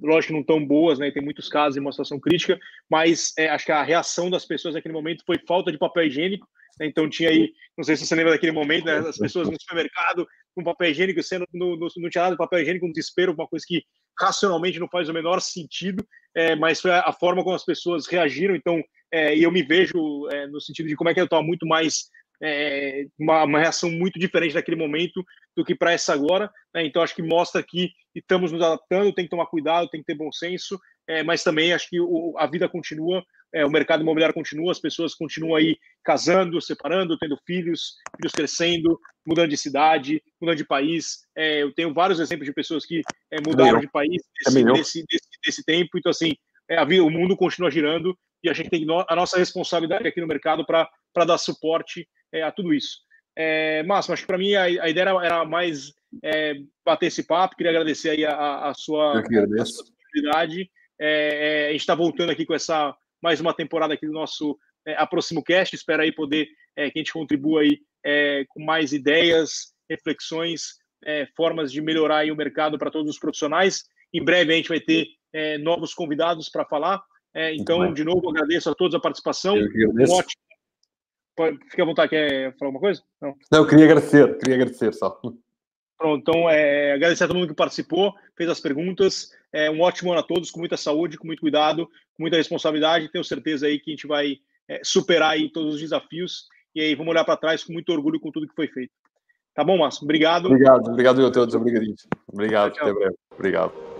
lógico, não tão boas, né? Tem muitos casos em uma situação crítica, mas é, acho que a reação das pessoas naquele momento foi falta de papel higiênico. Né? Então tinha aí, não sei se você lembra daquele momento, né? As pessoas no supermercado com papel higiênico, sendo no, no, nada de papel higiênico, um desespero, uma coisa que racionalmente não faz o menor sentido, é, mas foi a, forma como as pessoas reagiram. Então, é, eu me vejo é, no sentido de como é que eu estou muito mais é, uma, uma, reação muito diferente naquele momento do que para essa agora. Né? Então, acho que mostra que estamos nos adaptando, tem que tomar cuidado, tem que ter bom senso, é, mas também acho que o, a vida continua, é, o mercado imobiliário continua, as pessoas continuam aí casando, separando, tendo filhos, filhos crescendo, mudando de cidade, mudando de país. É, eu tenho vários exemplos de pessoas que é, mudaram de país desse, desse, tempo. Então, assim, é, a vida, o mundo continua girando e a gente tem a nossa responsabilidade aqui no mercado para dar suporte é, a tudo isso. É, Márcio, acho que para mim a, a, ideia era, era mais é, bater esse papo. Queria agradecer aí a, a sua, a sua disponibilidade. É, é, a gente está voltando aqui com essa mais uma temporada aqui do nosso é, Aproximo Cast. Espero aí poder é, que a gente contribua aí é, com mais ideias, reflexões é, formas de melhorar o mercado para todos os profissionais. Em breve a gente vai ter é, novos convidados para falar. É, então, de novo, agradeço a todos a participação. Um ótimo. Fica à vontade, quer falar alguma coisa? Não, Não queria agradecer, queria agradecer só. Pronto, então, é, agradecer a todo mundo que participou, fez as perguntas. É, um ótimo ano a todos, com muita saúde, com muito cuidado, com muita responsabilidade. Tenho certeza aí que a gente vai é, superar aí todos os desafios e aí vamos olhar para trás com muito orgulho com tudo que foi feito. Tá bom, Márcio? Obrigado. Obrigado, obrigado a todos. Obrigado, tchau, tchau. até breve. Obrigado.